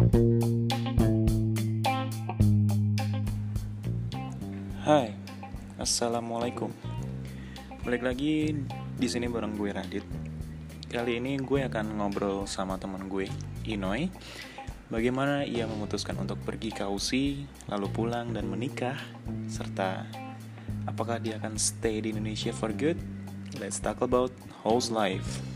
Hai, assalamualaikum. Balik lagi di sini bareng gue Radit. Kali ini gue akan ngobrol sama teman gue, Inoy. Bagaimana ia memutuskan untuk pergi ke Aussie, lalu pulang dan menikah, serta apakah dia akan stay di Indonesia for good? Let's talk about house life.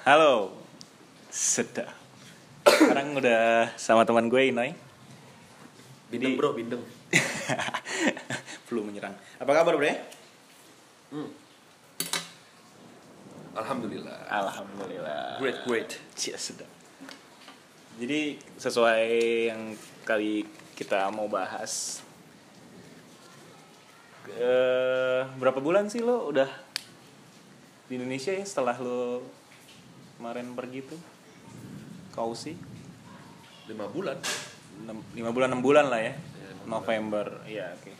Halo, sedap. Sekarang udah sama teman gue Inoy. Bindeng bro, bindeng. Flu menyerang. Apa kabar bre? Alhamdulillah. Alhamdulillah. Great, great. Cia sedap. Jadi sesuai yang kali kita mau bahas. Eh, berapa bulan sih lo udah di Indonesia ya setelah lo kemarin pergi tuh? Kau sih? Lima bulan. Lima bulan enam bulan lah ya Ya. November ya oke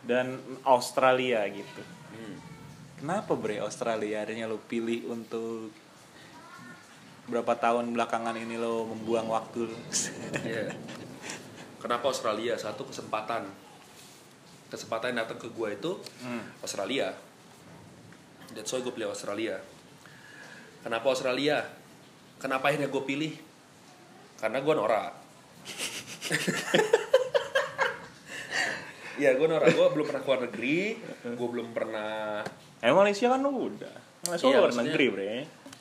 dan Australia gitu Hmm. kenapa bre Australia akhirnya lo pilih untuk berapa tahun belakangan ini lo membuang waktu lo? Iya. Kenapa Australia? Satu kesempatan. Kesempatan yang datang ke gua itu Hmm. Australia. That's why gue pilih Australia. Kenapa Australia? Kenapa akhirnya gue pilih? Karena gue norak. Iya, gue norak. Gue belum pernah keluar negeri. Gue belum pernah. eh Malaysia kan udah Malaysia Iya, luar negeri bre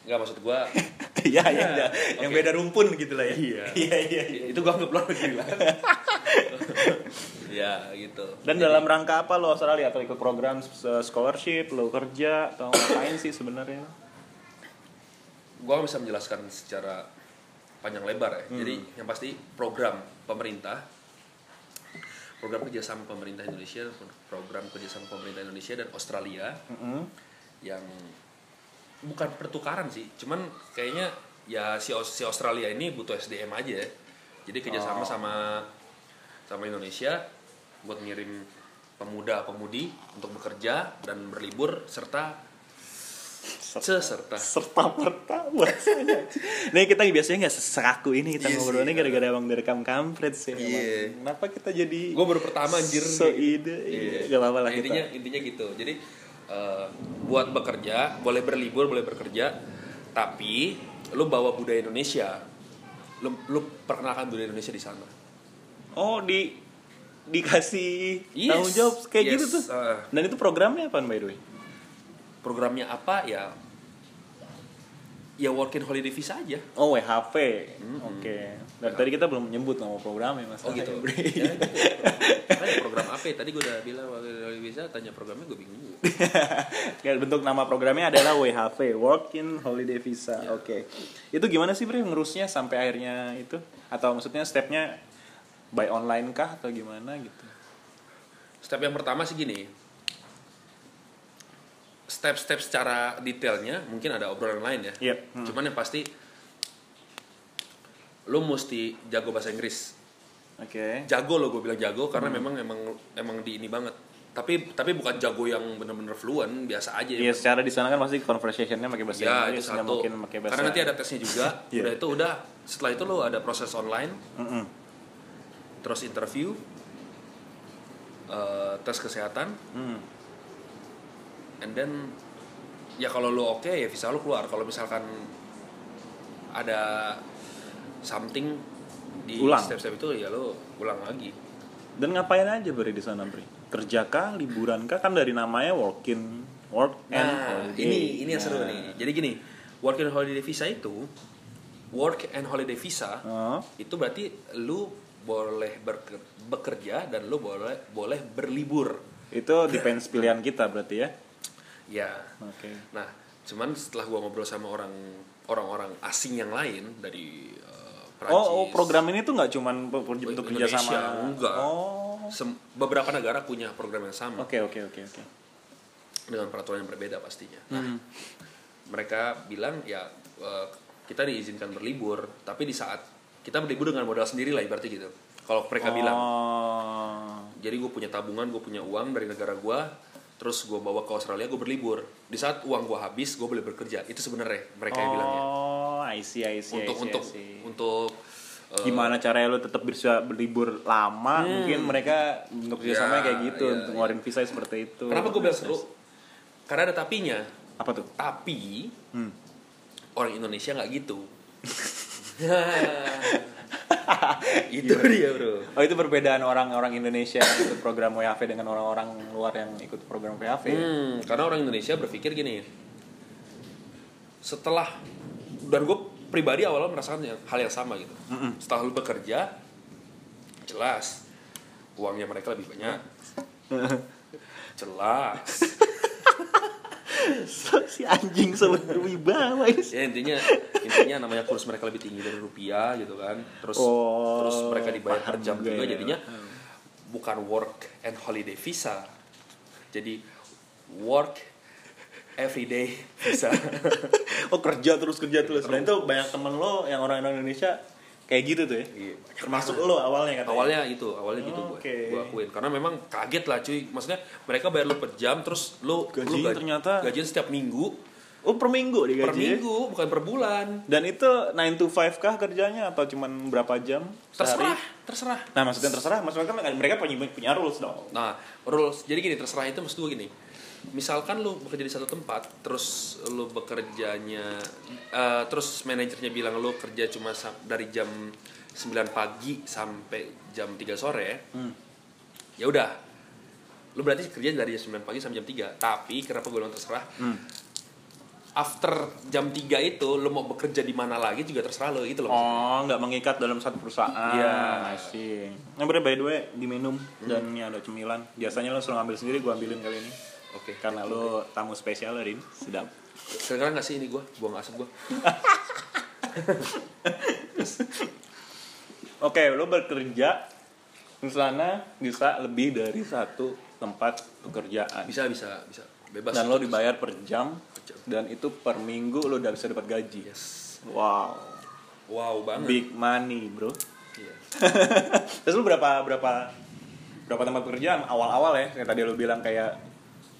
Nggak maksud gue. iya iya Iya, iya. yang beda rumpun gitu lah ya Iya. iya iya iya. itu gue anggap luar negeri lah. ya gitu. dan dalam rangka apa lo Australia atau ikut program s- scholarship lo kerja atau ngapain sih sebenarnya gue bisa menjelaskan secara panjang lebar ya. Hmm. Jadi yang pasti program pemerintah, program kerjasama pemerintah Indonesia, program kerjasama pemerintah Indonesia dan Australia Mm-mm. yang bukan pertukaran sih, cuman kayaknya ya si, si Australia ini butuh SDM aja ya. Jadi kerjasama Oh. sama sama Indonesia buat ngirim pemuda pemudi untuk bekerja dan berlibur serta serta serta merta bahasanya. Nih kita biasanya nggak sekaku ini kita Iya ngobrol ini sih, gara-gara emang direkam kampret sih. emang. Iya. Kenapa kita jadi gue baru pertama anjir so ide? Iya. Gak apa-apa lah Nah, intinya kita. intinya gitu jadi eh, buat bekerja boleh berlibur boleh bekerja tapi lu bawa budaya Indonesia lu lu perkenalkan budaya Indonesia di sana Oh di dikasih Yes. tanggung jawab kayak Yes, gitu tuh. uh. Dan itu programnya apa by the way? Programnya apa ya ya working holiday visa aja Oh WHV. Oke. Dan tadi kita belum menyebut nama programnya mas. oh gitu ya, gitu. Makanya program apa ya? tadi gue udah bilang working holiday visa tanya programnya gue bingung Kayak bentuk nama programnya adalah WHV, Work in Holiday Visa. Ya. Oke. Itu gimana sih Bre ngurusnya sampai akhirnya itu? Atau maksudnya stepnya by online kah atau gimana gitu? Step yang pertama sih gini. Step-step secara detailnya mungkin ada obrolan lain ya. Iya. Hmm. Cuman yang pasti lu mesti jago bahasa Inggris. Oke. Jago lo gue bilang jago Hmm. karena memang emang emang di ini banget. Tapi tapi bukan jago yang bener-bener fluent, biasa aja Iya, secara di sana kan pasti conversationnya pakai bahasa Ya, Inggris, itu satu. mungkin pakai bahasa. Karena nanti ada tesnya juga. Iya. Udah itu udah setelah itu lo ada proses online, Mm-mm. terus interview, eh, tes kesehatan, Hmm. And then ya kalau lu oke ya visa lu keluar kalau misalkan ada something di step-step itu ya lu ulang lagi Dan ngapain aja Bre di sana Bre? Kerja kah, liburan kah? Kan dari namanya working, work and nah holiday. ini ini yang seru Nah. nih jadi gini work and holiday visa itu work and holiday visa Oh. itu berarti lu boleh bekerja dan lu boleh boleh berlibur Itu depends pilihan kita berarti ya. Ya Oke. Nah, cuman setelah gua ngobrol sama orang orang-orang asing yang lain dari uh, Prancis, Oh, oh, program ini tuh nggak cuman per- untuk kerja Indonesia, sama. enggak. Oh. sem- beberapa negara punya program yang sama Oke, oke, oke, oke. dengan peraturan yang berbeda pastinya. Nah, Hmm. mereka bilang ya uh, kita diizinkan berlibur, tapi di saat kita berlibur dengan modal sendiri lah ibaratnya gitu. Kalau mereka bilang, Oh. jadi gue punya tabungan, gue punya uang dari negara gue, terus gue bawa ke Australia gue berlibur di saat uang gue habis gue boleh bekerja itu sebenarnya mereka yang bilangnya Oh, I see, I see, untuk I see, untuk I see. untuk eh, Gimana caranya lo tetap bisa berlibur lama? Mungkin mereka untuk kerjasamanya Ya, kayak gitu, ya, untuk ngeluarin visa seperti itu. kenapa gue bilang seru karena ada tapinya Apa tuh? tapi Hmm. orang Indonesia nggak gitu itu dia bro Oh itu perbedaan orang-orang Indonesia yang ikut program WHV dengan orang-orang luar yang ikut program WHV. ya? Hmm, karena orang Indonesia berpikir gini, setelah dan gue pribadi awalnya merasakan hal yang sama gitu. Setelah lu bekerja, jelas uangnya mereka lebih banyak. jelas. si anjing sebut wibawa ini. Ya intinya intinya namanya kurs mereka lebih tinggi dari rupiah gitu kan. Terus Oh, terus mereka dibayar per jam juga juga ya. jadinya bukan work and holiday visa. Jadi work everyday visa. Oh kerja terus kerja terus. Dan itu banyak temen lo yang orang-orang Indonesia kayak gitu tuh ya. Iya, Termasuk lo awalnya katanya. awalnya itu awalnya gitu gue Oke. gue akuin karena memang kaget lah cuy maksudnya mereka bayar lu per jam terus lu Gaji lu ternyata- gajian setiap minggu Oh per minggu digaji. per minggu bukan per bulan Dan itu 9 to 5 kah kerjanya atau cuman berapa jam? terserah sehari? terserah Nah maksudnya terserah, maksudnya kan mereka punya punya rules dong. nah rules jadi gini terserah itu maksud gue gini misalkan lu bekerja di satu tempat terus lu bekerjanya eh, terus manajernya bilang lu kerja cuma dari jam 9 pagi sampai jam 3 sore Hmm. ya udah lu berarti kerja dari jam 9 pagi sampai jam 3 tapi kenapa gue bilang terserah Hmm. after jam 3 itu lu mau bekerja di mana lagi juga terserah lo gitu loh. Oh, nggak mengikat dalam satu perusahaan. Iya. See. Nah, bener, by the way, diminum dan ini ada cemilan. Biasanya lo suruh ngambil sendiri, gua ambilin kali ini. Oke Karena lo tamu spesial, Rin. Sedap. sekarang nggak sih ini gue buang asap gue Oke, lo bekerja di sana bisa lebih dari satu tempat pekerjaan. bisa bisa bisa bebas Dan lo dibayar per jam Per jam. dan itu per minggu lo udah bisa dapat gaji. yes Wow. wow banget Big money, bro. Iya. Terus lu berapa berapa berapa tempat pekerjaan awal-awal ya? Kayak tadi lu bilang kayak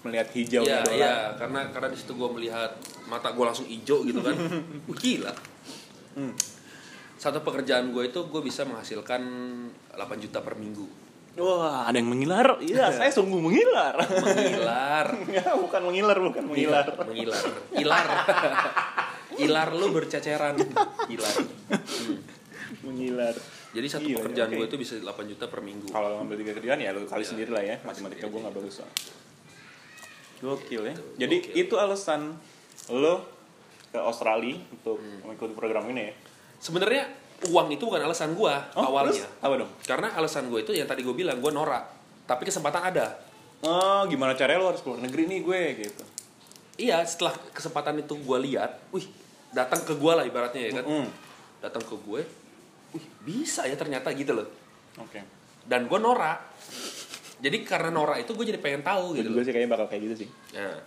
melihat hijau Iya, dolar. iya, karena karena di situ gue melihat mata gue langsung hijau gitu kan. Wih, gila. Hmm. Satu pekerjaan gue itu gue bisa menghasilkan 8 juta per minggu. Wah, ada yang mengilar. Iya, saya sungguh mengilar. Mengilar. ya, bukan mengilar, bukan mengilar. Mengilar. Ilar. Ilar lu berceceran. Ilar. Hmm. Mengilar. Jadi satu Gila, pekerjaan oke. gue itu bisa 8 juta per minggu. Kalau ngambil tiga kerjaan ya lu kali Iya. sendiri lah ya. Matematika gue nggak bagus. Gokil ya. Jadi Gokil. itu alasan lo ke Australia untuk Hmm. mengikuti program ini ya. Sebenarnya uang itu bukan alasan gue Oh, awalnya. terus apa dong? Karena alasan gue itu yang tadi gue bilang gue norak. Tapi kesempatan ada. Oh, gimana caranya lo harus keluar negeri nih gue gitu. Iya, setelah kesempatan itu gue lihat, wih, datang ke gue lah ibaratnya ya kan. Mm. Datang ke gue, wih, bisa ya ternyata gitu loh. Oke. Dan gue norak. Jadi karena norak itu gue jadi pengen tahu Gue gitu loh. sih kayaknya bakal kayak gitu sih. Nah,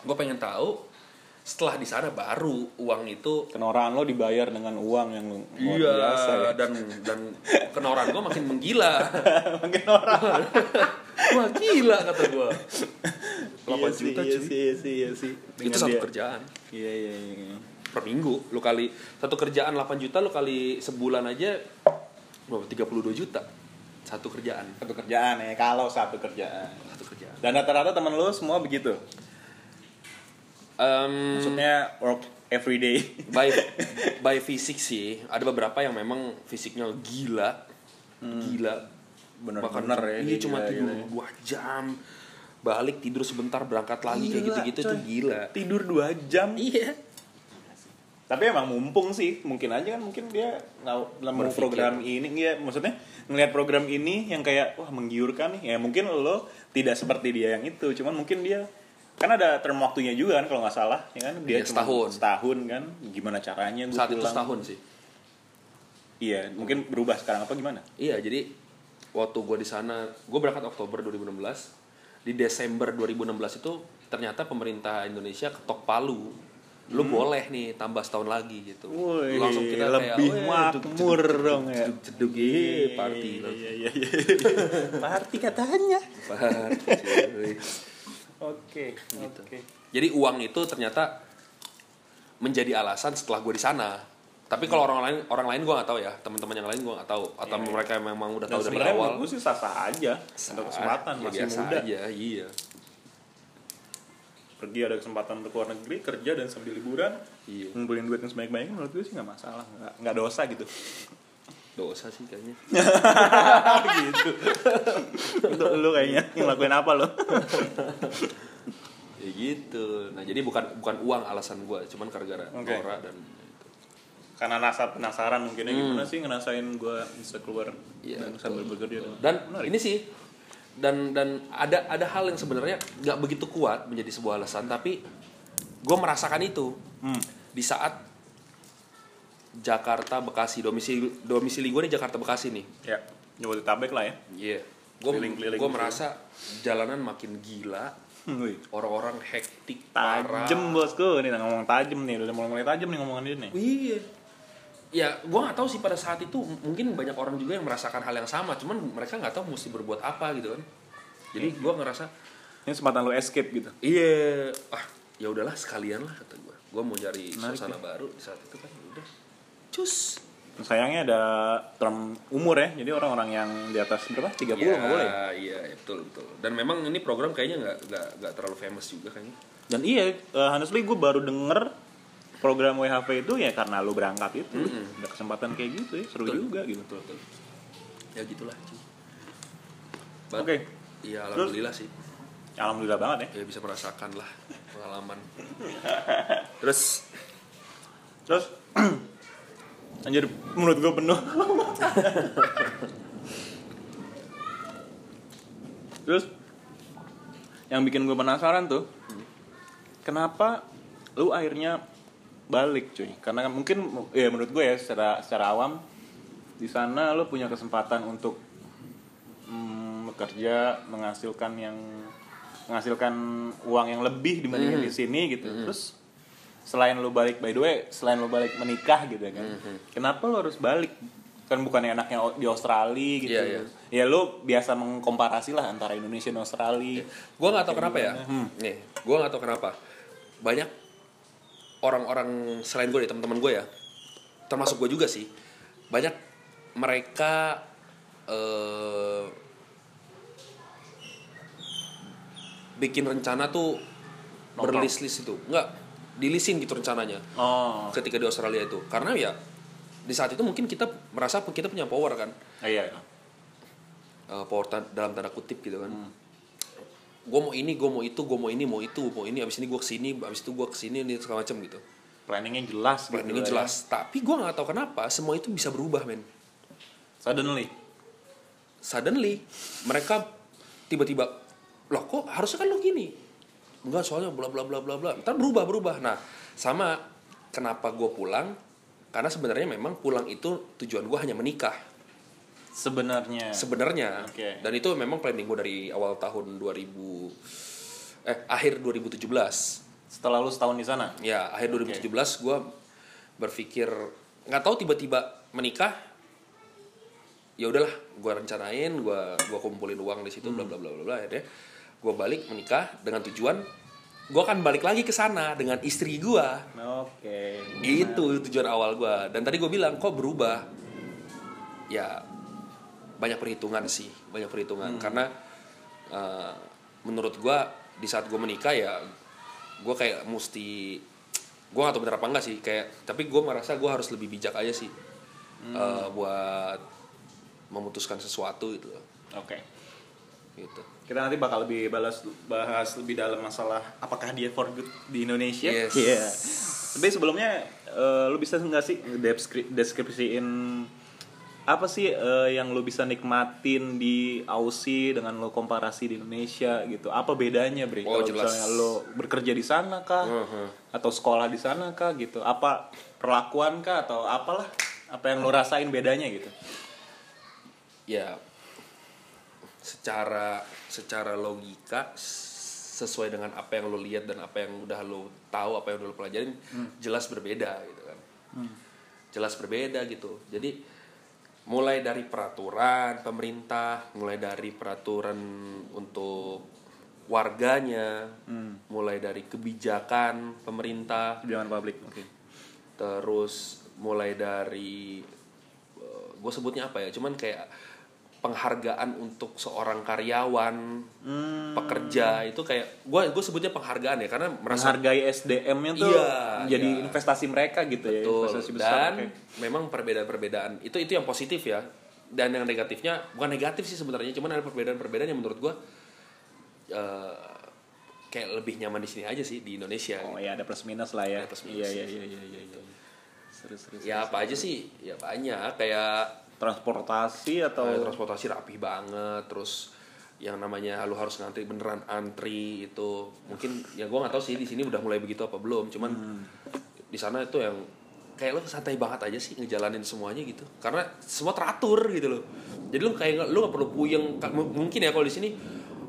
gue pengen tahu. Setelah di sana baru uang itu Kenoraan lo dibayar dengan uang yang luar iya biasa ya. dan dan kenoran gue makin menggila. Makin orang. Wah gila kata gue. 8 Iya sih, juta iya cuy. sih, iya sih, iya sih. Itu satu dia- kerjaan. Iya, iya, iya. per minggu lu kali satu kerjaan 8 juta lu kali sebulan aja berapa 32 juta satu kerjaan Satu kerjaan ya, kalau satu kerjaan. satu kerjaan Dan rata-rata teman lo semua begitu. Em, Maksudnya work every day. by by fisik sih ada beberapa yang memang fisiknya gila gila Bahkan Bener-bener ya. iya dia cuma gila, tidur ya. dua jam balik tidur sebentar berangkat lagi kayak Gila, gitu-gitu coy. tuh gila Tidur 2 jam. iya Tapi emang mumpung sih, mungkin aja kan mungkin dia nggak Berpikir. program ini ya maksudnya ngelihat program ini yang kayak wah menggiurkan nih. Ya mungkin lo tidak seperti dia yang itu, cuman mungkin dia kan ada term waktunya juga kan kalau nggak salah ya kan dia cuma setahun. setahun kan gimana caranya gue saat itu pulang. setahun sih iya mungkin berubah sekarang apa gimana Iya, jadi waktu gue di sana, gue berangkat Oktober 2016. Di Desember 2016 itu ternyata pemerintah Indonesia ketok palu. Lu boleh nih tambah setahun lagi gitu. Woi, Langsung kita kayak, lebih "Weh, makmur dong ya jeduk iya, party. iya iya iya party katanya Party. Oke, Gitu. oke. Jadi uang itu ternyata menjadi alasan setelah gue di sana. Tapi kalau orang lain orang lain gue nggak tahu ya, teman-teman yang lain gue nggak tahu atau Iya, iya. mereka memang udah Dan tahu dari awal. gue sih sah-sah aja. Ada kesempatan ya masih muda. aja, iya. Pergi ada kesempatan untuk keluar negeri, kerja dan sambil liburan, Iya. ngumpulin duit yang sebanyak-banyaknya menurut gue sih nggak masalah, nggak nggak dosa gitu. Dosa sih kayaknya. gitu. Untuk lu kayaknya ngelakuin apa lo? ya gitu. Nah, jadi bukan bukan uang alasan gue, cuman gara-gara. Nora dan itu. Karena nasa penasaran mungkin ya Hmm. gimana sih ngerasain gue bisa keluar Iya, dan sambil bekerja dan, dan menarik. ini sih dan dan ada ada hal yang sebenarnya nggak begitu kuat menjadi sebuah alasan tapi gue merasakan itu Hmm. di saat Jakarta Bekasi domisili domisili gue di Jakarta Bekasi nih Ya, Jabodetabek lah ya. iya gue Keliling-keliling gue gitu. merasa jalanan makin gila Wih. orang-orang hektik Tajem bosku, nih ngomong tajem nih, udah mulai mulai tajem nih ngomongan dia nih. iya ya gue nggak tahu sih pada saat itu mungkin banyak orang juga yang merasakan hal yang sama cuman mereka nggak tahu mesti berbuat apa gitu kan jadi gue ngerasa Ini kesempatan lu escape gitu. iya ah ya udahlah sekalian lah kata gue gue mau cari Menarik suasana baru di saat itu kan udah cus Sayangnya ada term umur ya, jadi orang-orang yang di atas berapa? 30 nggak boleh. ya? iya iya, betul betul dan memang ini program kayaknya nggak nggak nggak terlalu famous juga kayaknya Dan iya, uh, honestly gue baru denger program WHV itu ya karena lu berangkat itu. Mm-mm. Ada kesempatan kayak gitu ya, seru Betul. juga gitu. betul betul ya gitulah Oke. But, iya alhamdulillah sih Alhamdulillah banget ya. ya bisa merasakan lah pengalaman terus Terus anjir menurut gue penuh. Terus yang bikin gue penasaran tuh kenapa lu akhirnya balik cuy karena mungkin ya menurut gue ya secara secara awam di sana lu punya kesempatan untuk mm, bekerja menghasilkan yang menghasilkan uang yang lebih dibandingin Mhm. di sini gitu terus selain lu balik by the way selain lu balik menikah gitu ya kan Mhm. kenapa lu harus balik kan bukannya enaknya di Australia gitu Iya, iya. ya lu biasa mengkomparasi lah antara Indonesia dan Australia gue nggak tahu kenapa ya Hmm. nih gue nggak tahu kenapa banyak orang-orang selain gue teman-teman gue ya termasuk gue juga sih banyak mereka eh, bikin rencana tuh berlis-lis itu. Nggak dilisin gitu rencananya oh. ketika di Australia itu. Karena ya di saat itu mungkin kita merasa kita punya power kan. Iya Eh, power dalam tanda kutip gitu kan. Hmm. Gue mau ini gue mau itu gue mau ini mau itu mau ini abis ini gue ke sini abis itu gue ke sini ini segala macam gitu. Planningnya jelas gitu planningnya ya. jelas. Tapi gue nggak tahu kenapa semua itu bisa berubah men. Suddenly. Suddenly mereka tiba-tiba loh kok harusnya kan lo gini? Enggak soalnya bla bla bla bla bla. Ntar berubah berubah. Nah sama kenapa gue pulang? Karena sebenarnya memang pulang itu tujuan gue hanya menikah sebenarnya. Sebenarnya. Oke. dan itu memang planning gue dari awal tahun 2000 eh akhir 2017 setelah lu setahun di sana? Ya akhir 2017 gue berpikir nggak tahu tiba-tiba menikah. Ya udahlah gue rencanain gue gua kumpulin uang di situ bla bla bla bla bla akhirnya gue balik menikah dengan tujuan gue akan balik lagi ke sana dengan istri gue oke. Itu tujuan awal gue dan tadi gue bilang kok berubah? Ya banyak perhitungan sih banyak perhitungan karena uh, menurut gue di saat gue menikah ya gue kayak mesti gue gak tahu bener apa enggak sih kayak tapi gue merasa gue harus lebih bijak aja sih uh, buat memutuskan sesuatu gitu loh. oke gitu kita nanti bakal lebih balas bahas lebih dalam masalah apakah dia for good di Indonesia Yes. Iya. tapi sebelumnya eh, lu bisa nggak sih deskrip deskripsiin apa sih eh, yang lu bisa nikmatin di Aussie dengan lo komparasi di Indonesia gitu? Apa bedanya Bre? Oh, kalau misalnya lo bekerja di sana kah? Mhm. atau sekolah di sana kah gitu? Apa perlakuan kah atau apalah? Apa yang lo rasain bedanya gitu? Ya secara secara logika sesuai dengan apa yang lo lihat dan apa yang udah lo tahu apa yang udah lo pelajarin jelas berbeda gitu kan. Jelas berbeda gitu. Jadi mulai dari peraturan pemerintah mulai dari peraturan untuk warganya Hmm. mulai dari kebijakan pemerintah Jangan publik. Oke. terus mulai dari gue sebutnya apa ya cuman kayak penghargaan untuk seorang karyawan Hmm. pekerja itu kayak gue gue sebutnya penghargaan ya karena merasa Menghargai SDM-nya tuh Iya, jadi iya. investasi mereka gitu ya, Betul. investasi besar. dan memang perbedaan-perbedaan itu itu yang positif ya dan yang negatifnya bukan negatif sih sebenarnya cuman ada perbedaan-perbedaan yang menurut gue eh, kayak lebih nyaman di sini aja sih di Indonesia Oh ya ada plus minus lah ya. Ada plus minus. Iya iya iya iya iya. Seru seru. seru. ya apa aja sih ya banyak kayak Transportasi atau Eh, transportasi rapih banget terus yang namanya lu harus ngantri beneran antri itu mungkin ya gue nggak tahu sih di sini udah mulai begitu apa belum cuman di sana itu yang kayak lu santai banget aja sih ngejalanin semuanya gitu karena semua teratur gitu loh jadi lu kayak lu nggak perlu puyeng mungkin ya kalau di sini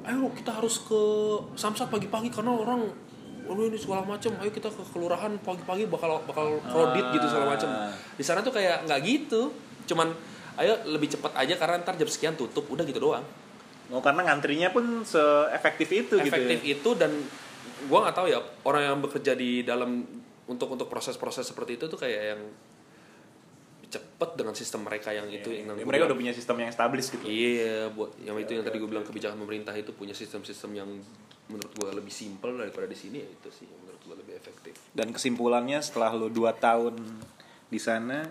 ayo kita harus ke Samsat pagi-pagi karena orang Aduh ini segala macam, ayo kita ke kelurahan pagi-pagi bakal bakal kredit gitu segala macam. Ah. Di sana tuh kayak nggak gitu, cuman ayo lebih cepat aja karena ntar jam sekian tutup, udah gitu doang. Oh karena ngantrinya pun seefektif itu Efektif gitu. ya. itu dan gua nggak tahu ya orang yang bekerja di dalam untuk untuk proses-proses seperti itu tuh kayak yang cepet dengan sistem mereka yang itu yang Ya, gua mereka bilang. udah punya sistem yang established gitu. Iya, buat yang itu yang tadi gue bilang kebijakan pemerintah itu punya sistem-sistem yang menurut gue lebih simpel daripada di sini ya itu sih yang menurut gue lebih efektif. Dan kesimpulannya setelah lu 2 tahun di sana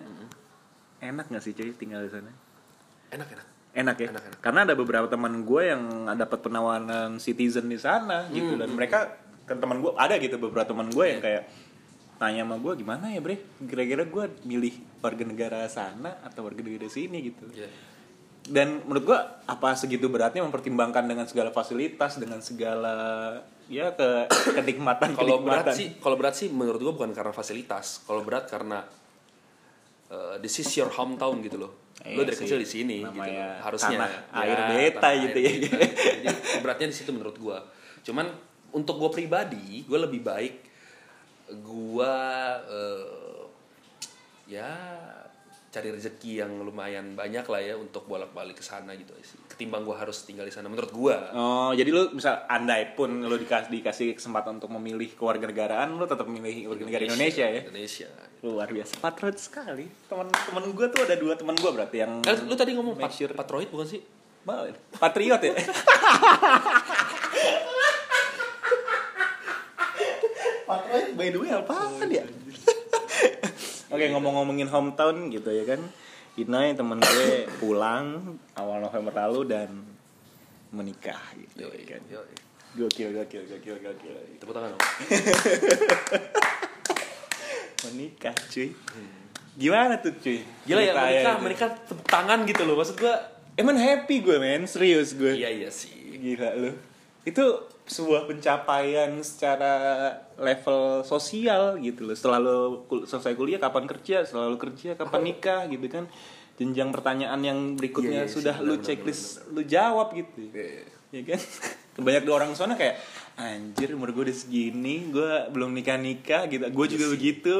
enak gak sih cuy tinggal di sana? Enak enak. Enak ya? Enak, enak. Karena ada beberapa teman gue yang dapat penawaran citizen di sana gitu Hmm, dan mereka kan teman gue ada gitu beberapa teman gue yang kayak tanya sama gue gimana ya bre kira-kira gue milih warga negara sana atau warga negara sini gitu Iya. dan menurut gua apa segitu beratnya mempertimbangkan dengan segala fasilitas dengan segala ya ke kenikmatan Kalau berat sih, kalau berat sih menurut gue bukan karena fasilitas. Kalau berat karena uh, this is your hometown gitu loh. Lo Iya dari sih. kecil di sini gitu loh. Harusnya tanah air beta tanah gitu air ya. beta. Jadi beratnya di situ menurut gue. Cuman untuk gue pribadi, gue lebih baik gue uh, ya cari rezeki yang lumayan banyak lah ya untuk bolak-balik ke sana gitu sih. Ketimbang gue harus tinggal di sana menurut gue. Oh, jadi lu misal andai pun lu dikasih dikasih kesempatan untuk memilih kewarganegaraan, lu tetap memilih warga negara Indonesia ya. Indonesia. Luar biasa. Patriot sekali. Teman-teman gua tuh ada dua teman gua berarti yang Kan lu tadi ngomong make pat sure- patroid bukan sih? Ba- Patriot ya? Patriot by the way apaan ya? Oke ngomong-ngomongin hometown gitu ya kan Inoy temen gue pulang awal November lalu dan menikah gitu ya kan Yoi. Gokil, gokil, gokil, gokil Tepuk tangan dong. Menikah cuy Gimana tuh cuy? Gila ya menikah, tuh. menikah tepuk tangan gitu loh. Maksud gua Emang happy gue men, serius gue iya iya sih. Gila lu. Itu sebuah pencapaian secara level sosial gitu loh. Setelah lu kul- selesai kuliah kapan kerja, setelah lu kerja kapan nikah gitu kan. Jenjang pertanyaan yang berikutnya Iya, iya sudah sih, lu benar, checklist lu jawab gitu. Iya. Ya kan? Banyak di orang sana kayak anjir umur gue udah segini, gue belum nikah-nikah gitu. Gue juga begitu,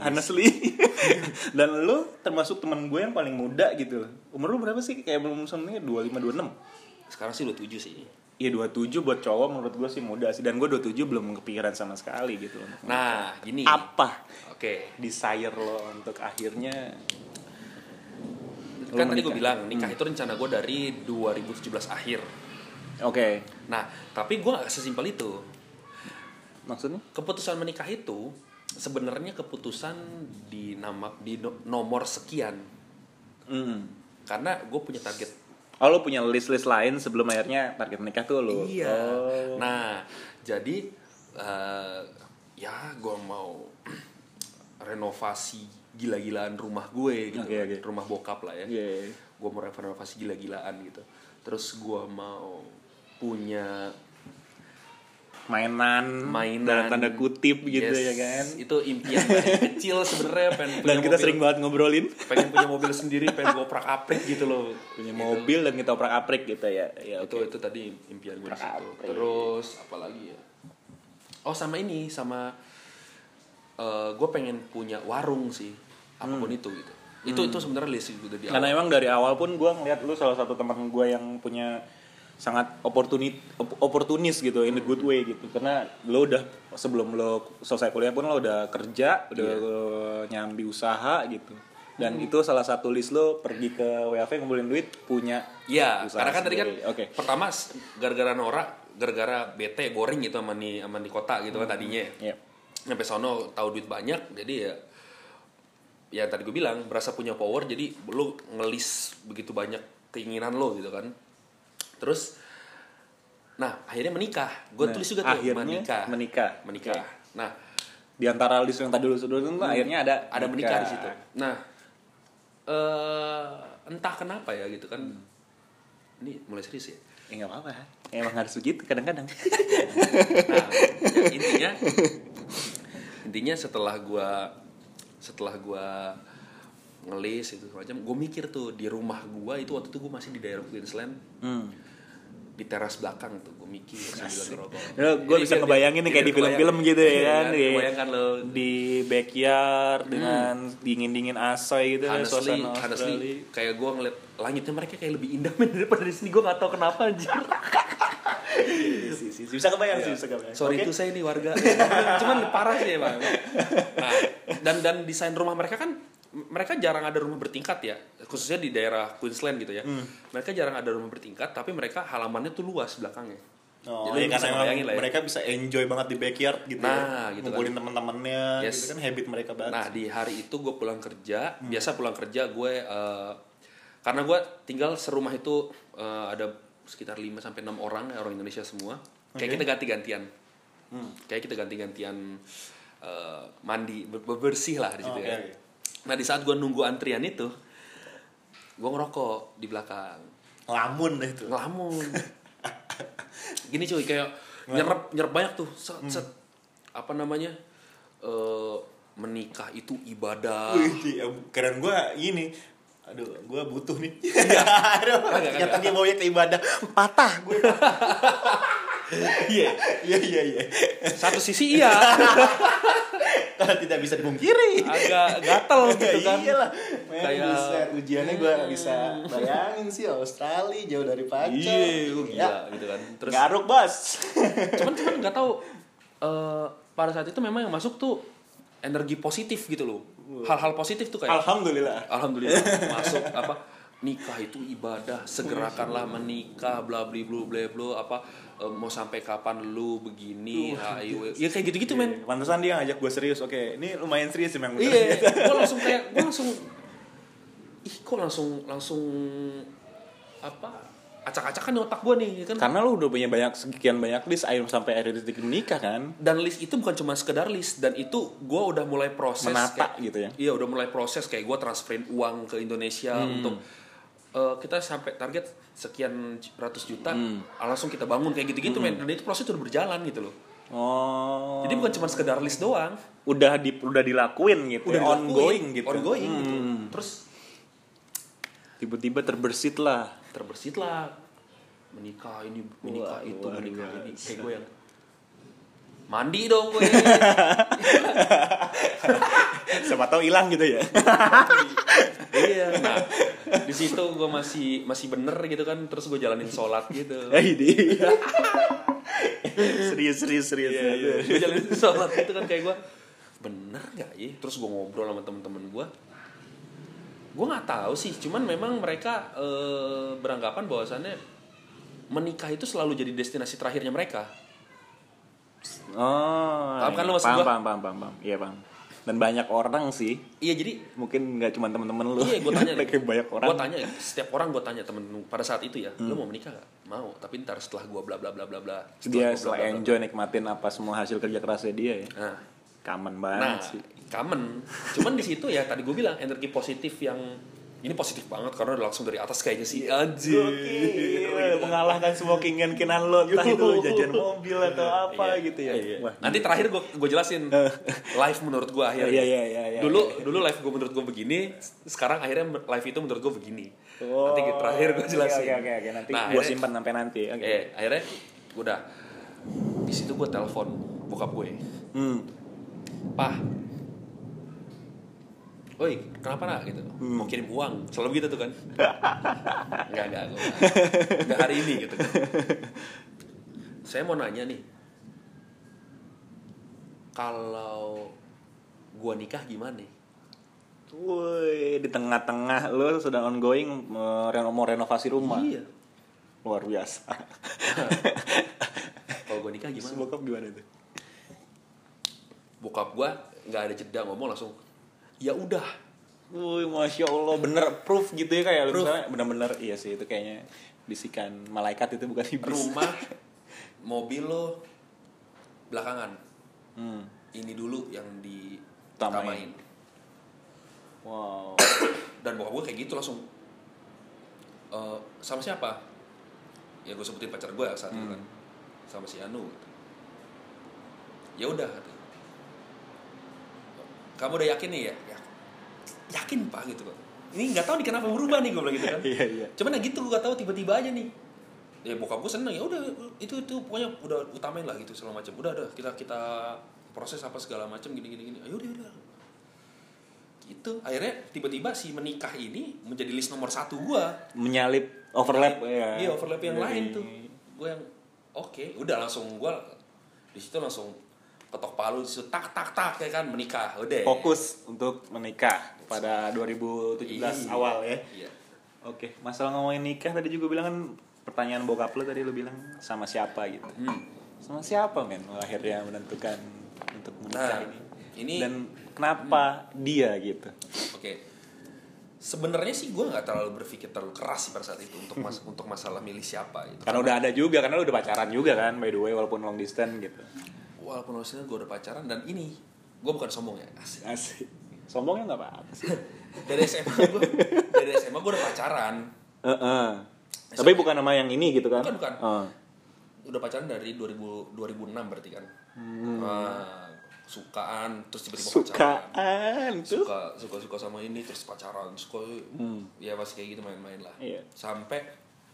honestly. Dan lu termasuk teman gue yang paling muda gitu. Umur lu berapa sih? Kayak belum sebenarnya 25 26. Sekarang sih udah tujuh sih. Iya 27 buat cowok menurut gue sih muda sih dan gue 27 belum kepikiran sama sekali gitu loh. Nah, gini. Apa Oke. desire lo untuk akhirnya Kan tadi gue bilang nikah itu rencana gue dari 2017 akhir. Oke, Nah, tapi gue gak sesimpel itu. maksudnya? Keputusan menikah itu sebenarnya keputusan di nama di no- nomor sekian. Hmm. Karena gue punya target Oh lo punya list-list lain sebelum akhirnya target nikah tuh lo? Iya. Oh. Nah, jadi eh, ya gue mau renovasi gila-gilaan rumah gue gitu, Oke, oke. rumah bokap lah ya. Iya. Gue mau renovasi gila-gilaan gitu. Terus gue mau punya Mainan, mainan dalam tanda kutip gitu Yes, ya kan? Itu impian dari kecil sebenarnya pengen punya Dan kita mobil- sering banget ngobrolin pengen punya mobil sendiri, pengen gue prak aprik gitu loh. punya Gitu. mobil dan kita oprak aprik gitu ya. Ya itu oke. itu tadi impian gue situ. Terus apa lagi ya? Oh sama ini sama gue pengen punya warung sih apa pun itu gitu. Itu itu sebenarnya list udah di Karena awal. emang dari awal pun gue ngeliat lu salah satu teman gue yang punya sangat opportunit op- oportunis gitu in a good way gitu. Karena lo udah sebelum lo selesai kuliah pun lo udah kerja udah nyambi usaha gitu. Dan itu salah satu list lo pergi ke WAV ngumpulin duit punya Iya, usaha karena kan tadi kan oke. pertama gara-gara Nora, gara-gara bete boring gitu sama di sama di kota gitu kan tadinya. Iya. Sampai sono tahu duit banyak, jadi ya ya tadi gue bilang berasa punya power jadi lu ngelis begitu banyak keinginan lo gitu kan. Terus nah akhirnya menikah. Gue Nah, tulis juga tuh akhirnya menikah. menikah. Menikah. Nah, di antara list yang tadi lo sebutin tuh akhirnya ada ada menikah di situ. Nah, eh entah kenapa ya gitu kan. Ini mulai serius ya. ya nggak apa-apa emang harus begitu kadang-kadang Nah, ya, intinya intinya setelah gua setelah gua ngelis itu macam gue mikir tuh di rumah gua itu waktu itu gua masih di daerah Queensland hmm. Di teras belakang tuh gue mikir sambil ngerokok. Ya, gue bisa ngebayangin nih kayak di film-film gitu ya Iya kan di, Kebayangkan lo. di backyard dengan dingin-dingin asoy gitu ya, honestly, suasana honestly kayak gue ngeliat langitnya mereka kayak lebih indah daripada di sini gue gak tau kenapa anjir. Iya, bisa kebayang sih bisa kebayang. Sorry itu saya nih warga. Cuman parah sih emang nah, dan dan desain rumah mereka kan mereka jarang ada rumah bertingkat ya khususnya di daerah Queensland gitu ya Hmm. mereka jarang ada rumah bertingkat tapi mereka halamannya tuh luas belakangnya Oh, Jadi ya, bisa lah ya. mereka bisa enjoy banget di backyard gitu Nah, ya. gitu Ngumpulin teman-temannya Yes. gitu kan habit mereka banget. Nah di hari itu gue pulang kerja, Hmm. biasa pulang kerja gue eh, karena gue tinggal serumah itu eh, ada sekitar 5 sampai enam orang ya, orang Indonesia semua. Kayak kita ganti-gantian, Hmm. kayak kita ganti-gantian eh, mandi ber- bersih lah di situ Oh, ya. Nah di saat gue nunggu antrian itu, gue ngerokok di belakang, Lamun deh itu. ngelamun. Gini cuy kayak nyerap nyerap banyak tuh, set, Hmm. set. apa namanya eh, menikah itu ibadah. Wih, di- keren gua gini. Aduh, gua butuh nih. Iya. Aduh, ternyata dia baunya ke ibadah. Patah gue. Iya. Iya, iya, iya. Satu sisi iya, Karena tidak bisa dipungkiri. agak gatel gitu kan. Iyalah. Men, Kayak- buset, ujiannya gua bisa bayangin sih Australia jauh dari pacar. Iya, gua Ya. gila gitu kan. Terus Garuk, Bos. cuman cuman nggak tahu eh, pada saat itu memang yang masuk tuh energi positif gitu loh. Hal-hal positif tuh kayak Alhamdulillah. alhamdulillah masuk apa nikah itu ibadah segerakanlah menikah bla bla bla bla bla apa eh, mau sampai kapan lu begini ayo ya kayak gitu-gitu men Pantesan dia ngajak gue serius. Oke, ini lumayan serius emang. bener. iya gue langsung kayak gue langsung ih kok langsung langsung apa acak-acakan di otak gue nih ya kan Karena lu udah punya banyak sekian banyak list akhir sampai akhir detik menikah kan. dan list itu bukan cuma sekedar list dan itu gue udah mulai proses Menata kayak- gitu ya. iya udah mulai proses kayak gue transferin uang ke Indonesia untuk eh, kita sampai target sekian ratus juta langsung kita bangun kayak gitu-gitu men dan itu proses udah berjalan gitu loh Oh. jadi bukan cuma sekedar list doang udah di udah dilakuin gitu. udah ya, dilakuin, ongoing gitu. ongoing gitu Hmm. terus Tiba-tiba terbersit lah. terbersit lah menikah ini menikah Wah, itu menikah ini kayak gue yang mandi dong gue. Siapa tahu hilang gitu ya. iya. Nah di situ gue masih masih bener gitu kan terus gue jalanin sholat gitu. Eh, ini. serius serius serius. gue jalanin sholat gitu kan kayak gue bener gak ya? Terus gue ngobrol sama temen-temen gue gue nggak tahu sih cuman memang mereka eh, beranggapan bahwasannya menikah itu selalu jadi destinasi terakhirnya mereka Oh. Paham kan iya. lu maksud paham, gua? paham, paham, paham, paham. Iya, paham. Dan banyak orang sih. iya jadi Mungkin nggak cuma temen-temen lu. Iya, gue tanya. Kayak banyak orang. Gue tanya, setiap orang gue tanya temen pada saat itu ya, lu mau menikah gak? Mau, tapi ntar setelah gue bla bla bla bla bla. gua bla, dia setelah bla, bla, enjoy nikmatin apa semua hasil kerja kerasnya dia ya. bla. Nah, nah, banget sih. common. Cuman di situ ya tadi gue bilang energi positif yang ini positif banget karena udah langsung dari atas kayaknya sih. Anjir. Gokil, mengalahkan semua keinginan-keinginan lo entah itu lo jajan mobil atau apa Iya, gitu ya. iya. Wah, Nanti terakhir gue gue jelasin live menurut gue akhirnya. Iya, iya, iya, iya, dulu iya. dulu live gue menurut gue begini, sekarang akhirnya live itu menurut gue begini. Oh, nanti terakhir gue jelasin. Oke oke oke nanti Nah, akhirnya- simpan sampai nanti. Oke. Eh, akhirnya gue udah di situ gue telepon bokap gue. Hmm. Pah, Woi, kenapa nak gitu? Mau kirim uang, selalu gitu tuh kan? Enggak, enggak, enggak. Enggak hari ini gitu kan. Saya mau nanya nih. Kalau gua nikah gimana? Woi, di tengah-tengah lo sedang ongoing eh, reno- mau renovasi rumah. Iya. Luar biasa. Kalau gua nikah gimana? Bokap gimana tuh? Bokap gua nggak ada jeda ngomong langsung. Ya udah. Woi, masya Allah, bener proof gitu ya kayak lo Proof. misalnya bener-bener iya sih itu kayaknya bisikan malaikat itu bukan iblis. Rumah, mobil lo belakangan. Hmm. Ini dulu yang Utamain. ditamain. Wow. dan bokap gue kayak gitu langsung "Eh, sama siapa ya gue sebutin pacar gue saat itu Hmm. kan sama si Anu gitu. ya udah. Kamu udah yakin nih ya, ya. Yakin pak gitu kan ini nggak tahu nih kenapa berubah nih gue bilang gitu kan. Iya, iya. cuman ya gitu gue gak tahu tiba-tiba aja nih. Ya bokap gue seneng ya udah itu itu pokoknya udah utamain lah gitu segala macam. Udah udah kita kita proses apa segala macam gini gini gini. Ayo udah udah. Gitu. Akhirnya tiba-tiba si menikah ini menjadi list nomor satu gue Menyalip overlap ya. iya overlap yang Dari- lain tuh. Gue yang oke udah langsung gue di situ langsung ketok palu di situ tak tak tak ya kan menikah udah Fokus untuk menikah pada 2017 Iya. awal ya. iya Oke, masalah ngomongin nikah tadi juga bilang kan pertanyaan bokap lo tadi lo bilang sama siapa gitu. Hmm. Sama siapa men lo akhirnya menentukan untuk menikah Nah, ini? ini- dan kenapa dia gitu? Oke. Sebenarnya sih gue nggak terlalu berpikir terlalu keras sih pada saat itu untuk mas untuk masalah milih siapa gitu. Karena udah ada juga, karena lo udah pacaran juga kan by the way walaupun long distance gitu. Walaupun maksudnya gue udah pacaran dan ini gue bukan sombong ya. Asik. Asik. Sombongnya nggak apa-apa sih. Dari SMA gue dari SMA gue udah pacaran. Heeh. Tapi bukan nama yang ini gitu kan? Bukan, bukan. Oh. Udah pacaran dari 2000 2006 berarti kan. Hmm. Nah, sukaan terus tiba-tiba pacaran. Sukaan tuh. Suka suka suka sama ini terus pacaran. Suka ya pasti kayak gitu main-main lah. Hmm. Iya. Sampai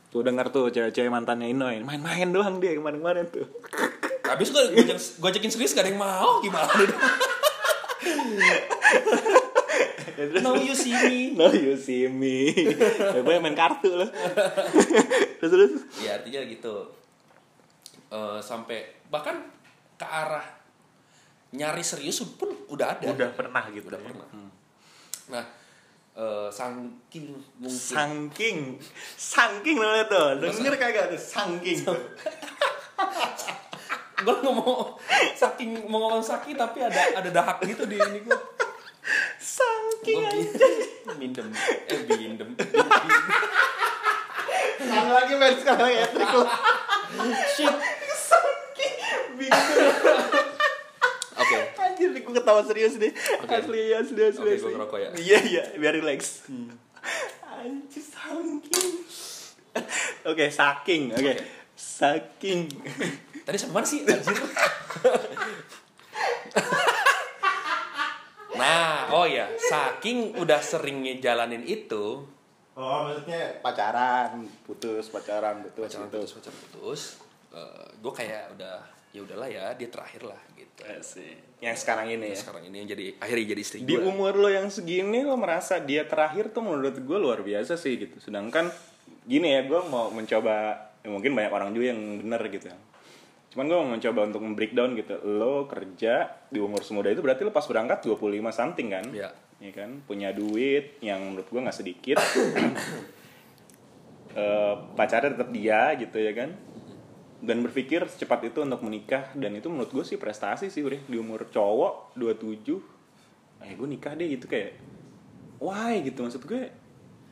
Tuh denger tuh cewek-cewek mantannya Inoy main-main doang dia kemarin-kemarin tuh. Habis gue gue ajakin serius gak ada yang mau gimana dong. No you see me. No you see me. Gue main kartu loh. terus terus. Ya artinya gitu. Eh, sampai bahkan ke arah nyari serius pun udah ada. Udah pernah gitu. Udah pernah. Nah, eh, saking mungkin Sangking, sangking namanya tuh. Denger kagak tuh sangking. Gue ngomong saking mau ngomong sakit tapi ada ada dahak gitu di ini gue. Sangking. Gue mindem, eh bindem. Sekali lagi men, sekali lagi etrik lo. Shit. Sangking. Bingung. Oke. Anjir, gue ketawa serius nih. Oke. Asli, asli, asli. Oke, asli. gua ngerokok ya. Iya, iya, biar relax. Anjir, saking. Oke, saking. Oke. Oke. Saking. Tadi sama mana sih anjir? nah, oh ya, saking udah seringnya jalanin itu, Oh, maksudnya pacaran, putus, pacaran, putus, pacaran putus. putus, pacaran putus, gue kayak udah ya udahlah ya, dia terakhir lah gitu. Asik. Yang sekarang ini ya. Sekarang ini yang jadi akhirnya jadi istri Di gue. umur lo yang segini lo merasa dia terakhir tuh menurut gue luar biasa sih gitu. Sedangkan gini ya, gue mau mencoba ya mungkin banyak orang juga yang bener gitu. Cuman gue mau mencoba untuk breakdown gitu. Lo kerja di umur semuda itu berarti lo pas berangkat 25 something kan? Ya. Iya kan? Punya duit yang menurut gue nggak sedikit. Eh, pacarnya tetap dia gitu ya kan? Dan berpikir secepat itu untuk menikah dan itu menurut gue sih prestasi sih Bre. di umur cowok 27 eh gue nikah deh gitu kayak why gitu maksud gue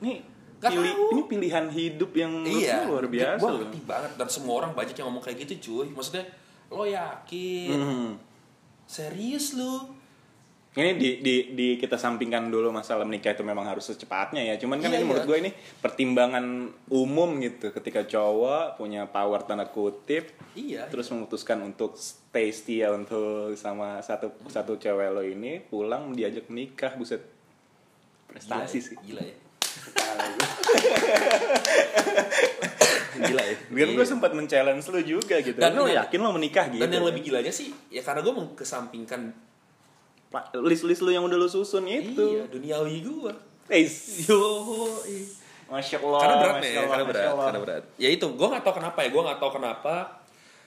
ini Gak pilih tahu. ini pilihan hidup yang Iya, luar biasa Gue ngerti banget dan semua orang banyak yang ngomong kayak gitu cuy. Maksudnya lo yakin, Mhm. serius lo? Ini di, di, di kita sampingkan dulu masalah menikah itu memang harus secepatnya ya. Cuman kan Iya, ini iya. menurut gue ini pertimbangan umum gitu. Ketika cowok punya power tanda kutip, Iya. terus memutuskan untuk stay setia untuk sama satu satu cewek lo ini pulang diajak menikah, buset prestasi Gila ya, sih. Gila ya. Gila ya. Biar Iya. gue sempat men-challenge lo juga gitu. Dan lo yang- yakin lo menikah gitu? Dan yang lebih gilanya sih, ya karena gue mengkesampingkan list-list lu yang udah lu susun itu. Iya, duniawi gua. Eh, Yo, Masya Allah. karena berat Masya nih, Allah, karena Masya berat, karena berat. Ya itu, gue nggak tahu kenapa ya, gue nggak tahu kenapa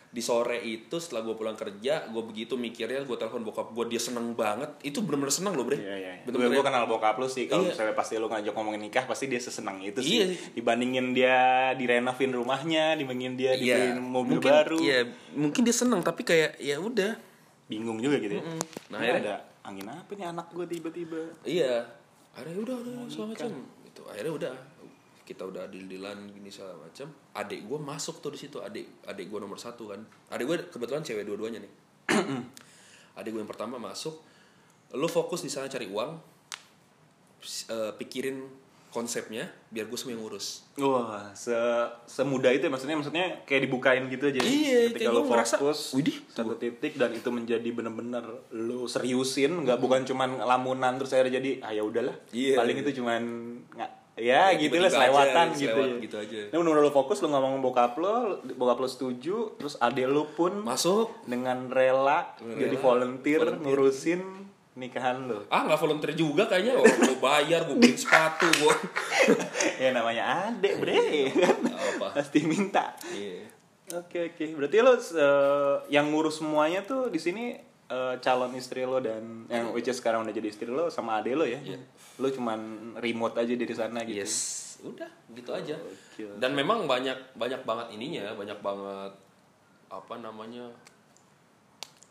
di sore itu setelah gue pulang kerja, gue begitu mikirnya, gue telepon bokap gue, dia seneng banget, itu bener-bener seneng loh bre. Iya, iya. Gue Bener-bener gue kenal bokap lu sih. Kalau Iya. misalnya pasti lu ngajak ngomongin nikah, pasti dia sesenang itu sih. Iya. Dibandingin dia direnovin rumahnya, dibandingin dia Iya, dibeliin mobil mungkin, baru. Iya, mungkin dia seneng, tapi kayak ya udah. Bingung juga gitu ya. Mm-mm. Nah, akhirnya- ada angin apa nih anak gue tiba-tiba. Iya, akhirnya udah, udah segala macam. Gitu. Akhirnya udah, kita udah deal-dealan gini segala macam. Adik gue masuk tuh di situ, adik adik gue nomor satu kan. Adik gue kebetulan cewek dua-duanya nih. adik gue yang pertama masuk, lo fokus di sana cari uang, eh, pikirin konsepnya, biar gue semua yang ngurus. Wah, se semudah itu ya maksudnya maksudnya kayak dibukain gitu aja. Iya, ketika lo fokus "Widih." satu titik dan itu menjadi bener-bener lo seriusin, nggak bukan cuman lamunan terus akhirnya jadi ah ya udahlah. Iya. Paling itu cuman nggak ya, Ya, gitu tiba-tiba lah selewatan aja, gitu. selewat ya. gitu aja. Nah, bener-bener lo fokus lo ngomong bokap lo, bokap lo setuju, terus ade lo pun Masuk, dengan rela, Rela, jadi volunteer, volunteer. ngurusin nikahan lo. ah nggak volunteer juga kayaknya, oh, gue bayar, gue beli sepatu, gue. ya namanya adek, bre. apa? Pasti minta. Iya. Oke oke, berarti lo eh, yang ngurus semuanya tuh di sini eh, calon istri lo dan yang which is sekarang udah jadi istri lo sama ade lo ya. Iya. Lo cuman remote aja dari sana gitu. Yes, udah gitu aja. Dan memang banyak banyak banget ininya, banyak banget apa namanya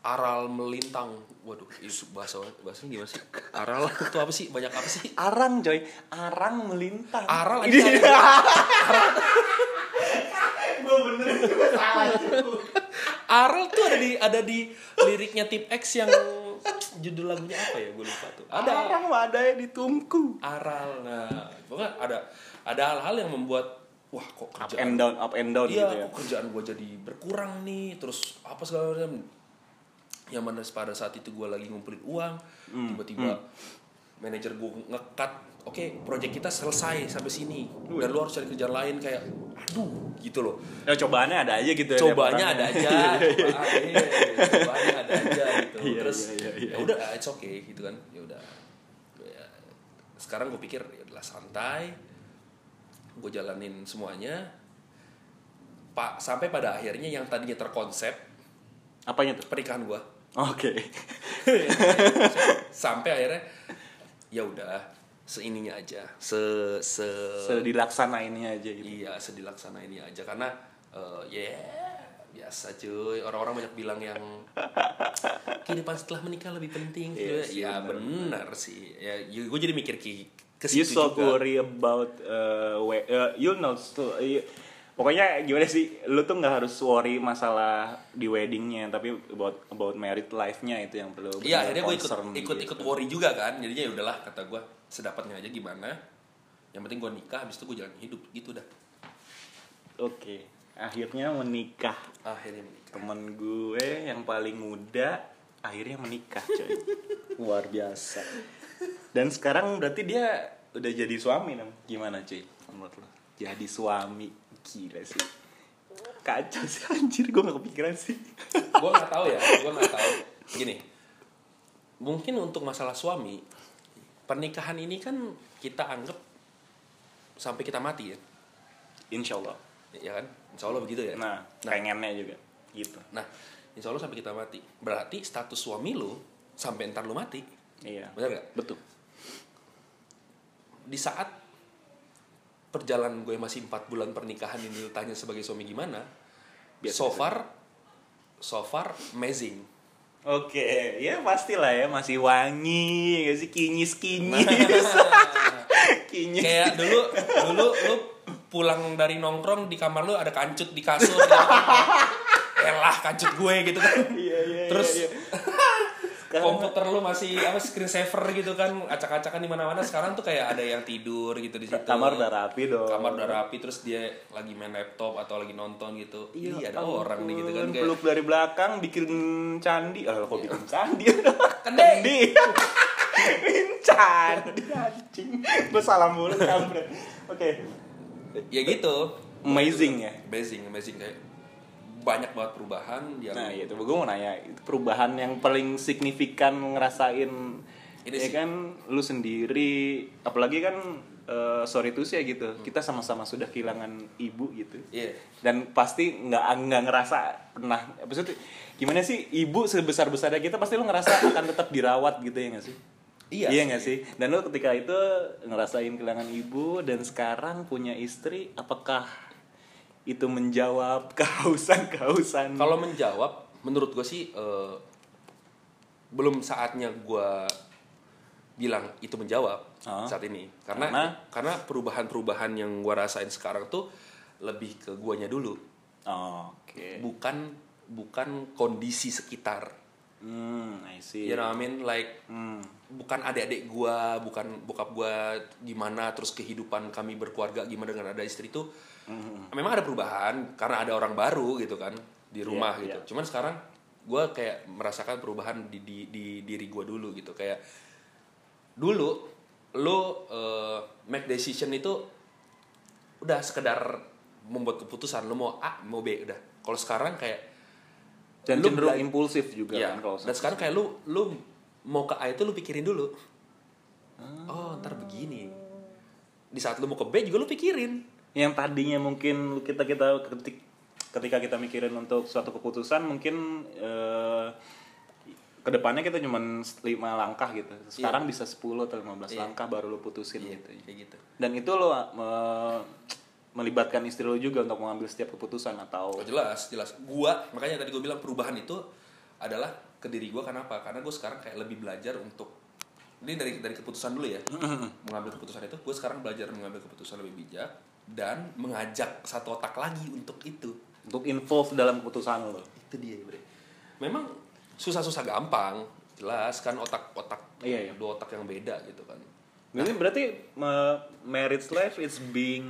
aral melintang. Waduh, itu bahasa bahasanya gimana sih? Aral itu apa sih? Banyak apa sih? Arang coy, arang melintang. Aral aja. Gue bener salah. Aral tuh ada di ada di liriknya Tip X yang judul lagunya apa ya? Gue lupa tuh. Ada Arang mah ada di tungku. aral. Nah, pokoknya ada ada hal-hal yang membuat wah kok Up kerjaan and down, up and down iya gitu ya. kok kerjaan gue jadi berkurang nih terus apa segala macam yang mana pada saat itu gue lagi ngumpulin uang Hmm, tiba-tiba manajer gue ngekat oke proyek kita selesai sampai sini dan lu harus cari kerjaan lain kayak aduh gitu loh Ya cobaannya ada aja gitu ya. orang ada ya. aja cobaan, iya, cobanya ada aja gitu Iya, terus iya, iya, iya. ya udah it's okay gitu kan ya udah Ya, sekarang gue pikir ya udahlah santai gue jalanin semuanya pak sampai pada akhirnya yang tadinya terkonsep Apanya tuh? pernikahan gue Oke. sampai akhirnya ya udah seininya aja se se Sedilaksanainnya aja gitu. Iya, sedilaksana ini aja karena eh, ya biasa cuy. Orang-orang banyak bilang yang kehidupan setelah menikah lebih penting. Iya ya sih, benar benar, sih. Ya, gue jadi mikir ki ke you so juga. worry about uh, we- uh, you know so, you- pokoknya gimana sih lu tuh nggak harus worry masalah di weddingnya tapi about about married life-nya itu yang perlu Iya, akhirnya gue ikut ikut gitu. ikut worry juga kan. Jadinya ya udahlah kata gue sedapatnya aja gimana. Yang penting gue nikah, habis itu gue jalan hidup gitu dah. oke akhirnya menikah Akhirnya menikah. temen gue yang paling muda akhirnya menikah coy luar biasa dan sekarang berarti dia udah jadi suami nam gimana cuy menurut lo jadi suami gila sih. Kacau sih anjir gue gak kepikiran sih. Gue nggak tahu ya gue nggak tahu. Gini mungkin untuk masalah suami pernikahan ini kan kita anggap sampai kita mati ya? Insya Allah. Ya kan? Insya Allah begitu ya? Nah. pengennya juga gitu. Nah insya Allah sampai kita mati. Berarti status suami lu sampai ntar lu mati. Iya. Benar nggak? Betul. Di saat perjalanan gue masih empat bulan pernikahan ini lu tanya sebagai suami gimana Biasa so far so far amazing Oke, ya pastilah ya masih wangi, gak sih kinyis kinyis, kinyis. kayak dulu dulu lu pulang dari nongkrong di kamar lu ada kancut di kasur gitu kan. elah kancut gue gitu kan Iya iya. terus iya, iya. Komputer lu masih apa screen saver gitu kan acak-acakan di mana-mana sekarang tuh kayak ada yang tidur gitu di situ kamar udah rapi dong. kamar udah rapi terus dia lagi main laptop atau lagi nonton gitu iya ada orang nih gitu kan kayak Peluk dari belakang bikin candi. Ah, kok bikin candi? Kendi. Candi anjing. Gue salah mulu kampret. Oke. ya gitu Amazing ya. amazing amazing kayak banyak banget perubahan yang Nah, itu gue mau nanya, itu perubahan yang paling signifikan ngerasain Ini ya sih. kan lu sendiri, apalagi kan eh, sorry tuh sih ya gitu, kita sama-sama sudah kehilangan ibu gitu. Iya. Dan pasti nggak nggak ngerasa pernah, maksudnya gimana sih ibu sebesar besarnya kita pasti lu ngerasa akan tetap dirawat gitu ya nggak sih? Iya iya sih. nggak sih? Dan lu ketika itu ngerasain kehilangan ibu dan sekarang punya istri, apakah itu menjawab kehausan-kehausan? Kalau menjawab, menurut gue sih eh, belum saatnya gue bilang itu menjawab Ah. saat ini, karena Karena? karena perubahan-perubahan yang gue rasain sekarang tuh lebih ke guanya dulu, Oh, Oke. bukan bukan kondisi sekitar. Hmm, I see. You know what I mean? Like Hmm. bukan adik-adik gua, bukan bokap gua gimana terus kehidupan kami berkeluarga gimana dengan ada istri itu Hmm. memang ada perubahan karena ada orang baru gitu kan di rumah Iya, gitu. iya. Cuman sekarang gua kayak merasakan perubahan di di, di diri gua dulu gitu kayak dulu lo eh, make decision itu udah sekedar membuat keputusan lo mau A mau B udah. Kalau sekarang kayak Dan Lu cenderung impulsif juga Iya. kan kalau Dan sekarang kayak lu lu mau ke A itu lu pikirin dulu. Oh, ntar begini. Di saat lu mau ke B juga lu pikirin. Yang tadinya mungkin kita kita ketik, ketika kita mikirin untuk suatu keputusan mungkin eh, ke depannya kita cuma lima langkah gitu. Sekarang bisa 10 atau 15 Iya. langkah baru lu putusin gitu. kayak gitu. Dan itu lo me- melibatkan istri lo juga untuk mengambil setiap keputusan atau Oh, jelas, jelas. Gua makanya tadi gue bilang perubahan itu adalah ke diri gua kenapa? Karena gue sekarang kayak lebih belajar untuk ini dari dari keputusan dulu ya. mengambil keputusan itu, gue sekarang belajar mengambil keputusan lebih bijak dan mengajak satu otak lagi untuk itu. untuk involve dalam keputusan lo. Itu dia, Bre. Memang susah-susah gampang, jelas kan otak-otak Iya, iya. dua otak yang beda gitu kan. Jadi berarti me- marriage life is being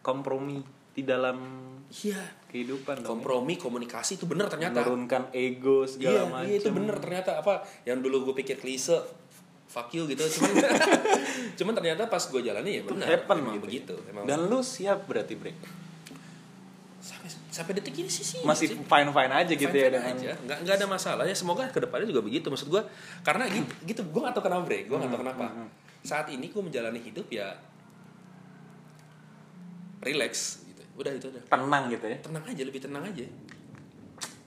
kompromi di dalam Iya. kehidupan dong. ya? Kompromi, komunikasi itu bener ternyata. Menurunkan ego segala Iya, macam. iya itu bener ternyata apa yang dulu gue pikir klise fuck you gitu cuman cuman ternyata pas gue jalani ya benar Happen emang gitu. begitu emang Dan lu siap berarti break. sampai sampai detik ini sih sih Masih sih. fine fine aja gitu ya Fine-fine dengan aja. nggak nggak ada masalah ya semoga ke depannya juga begitu maksud gue karena gitu, gitu gue nggak tahu kenapa bre gue nggak tahu kenapa saat ini gue menjalani hidup ya relax gitu udah itu udah tenang gitu ya. tenang aja lebih tenang aja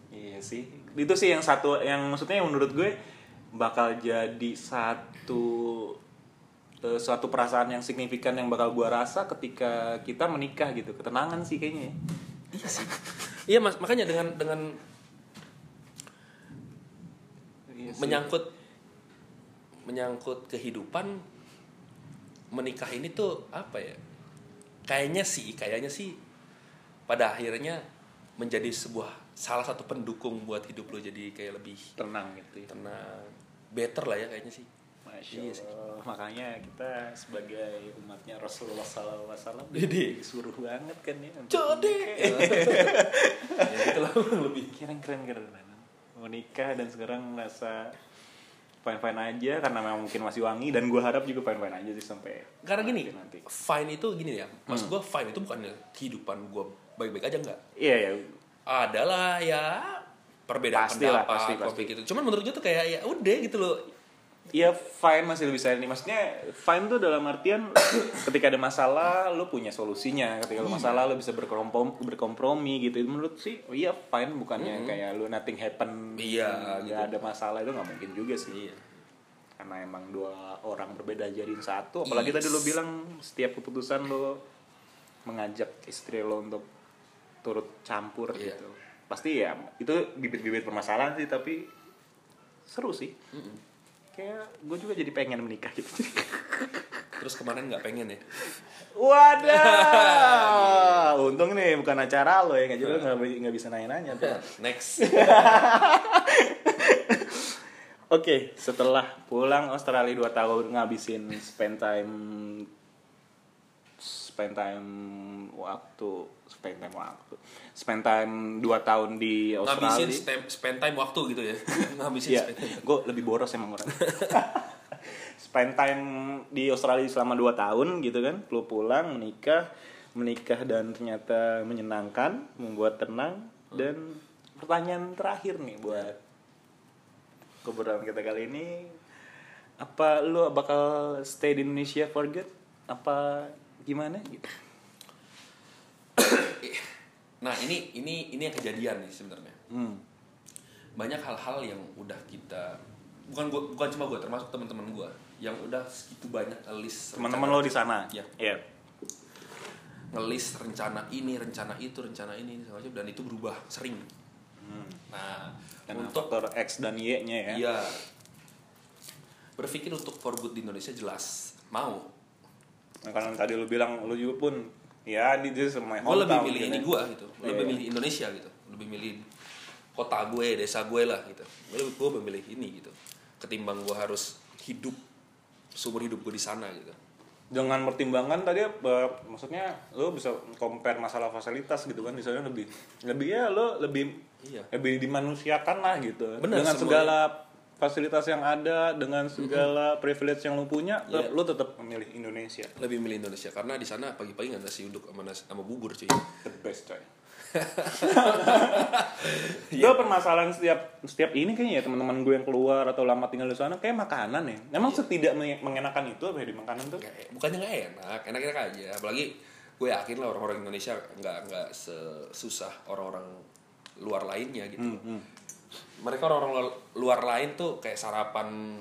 Iya sih. Itu sih yang satu yang maksudnya yang menurut gue bakal jadi satu eh, suatu perasaan yang signifikan yang bakal gue rasa ketika kita menikah gitu. Ketenangan sih kayaknya. ya. iya sih iya mas makanya dengan dengan Iya sih. menyangkut menyangkut kehidupan menikah ini tuh apa ya kayaknya sih kayaknya sih pada akhirnya menjadi sebuah salah satu pendukung buat hidup lo jadi kayak lebih tenang gitu ya. tenang better lah ya kayaknya sih Masya Iya sih. Makanya kita sebagai umatnya Rasulullah SAW Jadi. disuruh banget kan ya. Jadi. menikah. ya gitu lah lebih keren keren keren mau nikah dan sekarang merasa fine fine aja karena memang mungkin masih wangi dan gue harap juga fine fine aja sih sampai karena gini nanti, fine itu gini ya maksud gue fine itu bukan kehidupan gue baik-baik aja enggak iya ya adalah ya perbedaan Pasti lah, pendapat pasti, konflik pasti. gitu. Cuman menurut gue tuh kayak ya udah gitu loh. Iya fine masih lebih sayang nih. Maksudnya fine tuh dalam artian ketika ada masalah lu punya solusinya. Ketika lu masalah lu bisa berkomprom berkompromi gitu. Menurut sih oh iya fine bukannya kayak lu nothing happen Iya, gitu. ada masalah itu nggak mungkin juga sih. Iya. Karena emang dua orang berbeda jadi satu. Apalagi tadi Yes. lo bilang setiap keputusan lo mengajak istri lo untuk turut campur Iya. gitu pasti ya itu bibit-bibit permasalahan sih tapi seru sih. Kayak gue juga jadi pengen menikah gitu. Terus kemarin nggak pengen ya? Wadah untung nih bukan acara lo ya nggak juga nggak nggak bisa nanya-nanya tuh. next. Oke, setelah pulang Australia 2 tahun ngabisin spend time spend time waktu spend time waktu. Spend time 2 tahun di Australia. ngabisin spend, spend time waktu gitu ya? Ngabisin Iya, spend time. gue lebih boros emang orang. spend time di Australia selama 2 tahun gitu kan, lu pulang menikah, menikah dan ternyata menyenangkan, membuat tenang dan pertanyaan terakhir nih buat keberadaan kita kali ini apa lu bakal stay di Indonesia for good? Apa gimana gitu nah ini ini ini yang kejadian nih sebenarnya hmm. banyak hal-hal yang udah kita bukan gua, bukan cuma gue termasuk teman-teman gue yang udah segitu banyak list teman-teman lo di sana Iya. Iya. ngelis rencana ini rencana itu rencana ini macam dan itu berubah sering Hmm. nah Karena untuk faktor X dan Y nya ya Iya. Berpikir untuk for good di Indonesia jelas mau. Nah, karena tadi lu bilang lu juga pun ya di di semua Gue lebih hometown milih gitu ini ya. gue gitu. Lebih Iya. milih Indonesia gitu. Lebih milih kota gue, desa gue lah gitu. Gue gue memilih ini gitu. Ketimbang gue harus hidup seumur hidup gue di sana gitu. dengan pertimbangan tadi apa maksudnya lu bisa compare masalah fasilitas gitu kan di sana lebih lebih ya lu lebih Iya. lebih dimanusiakan lah gitu Benar, dengan semuanya. segala fasilitas yang ada dengan segala privilege yang lu punya Iya. lu tetap memilih Indonesia Lebih milih Indonesia karena di sana pagi-pagi nggak nasi uduk sama nasi sama bubur cuy. the best coy. Itu permasalahan setiap setiap ini kayaknya ya teman-teman gue yang keluar atau lama tinggal di sana kayak makanan ya. Emang Iya. setidak menge- mengenakan itu apa ya di makanan tuh? Nggak- bukannya nggak enak enak-enak aja apalagi gue yakin lah orang-orang Indonesia nggak nggak sesusah orang-orang luar lainnya gitu Hmm, mereka orang-orang lu- luar lain tuh kayak sarapan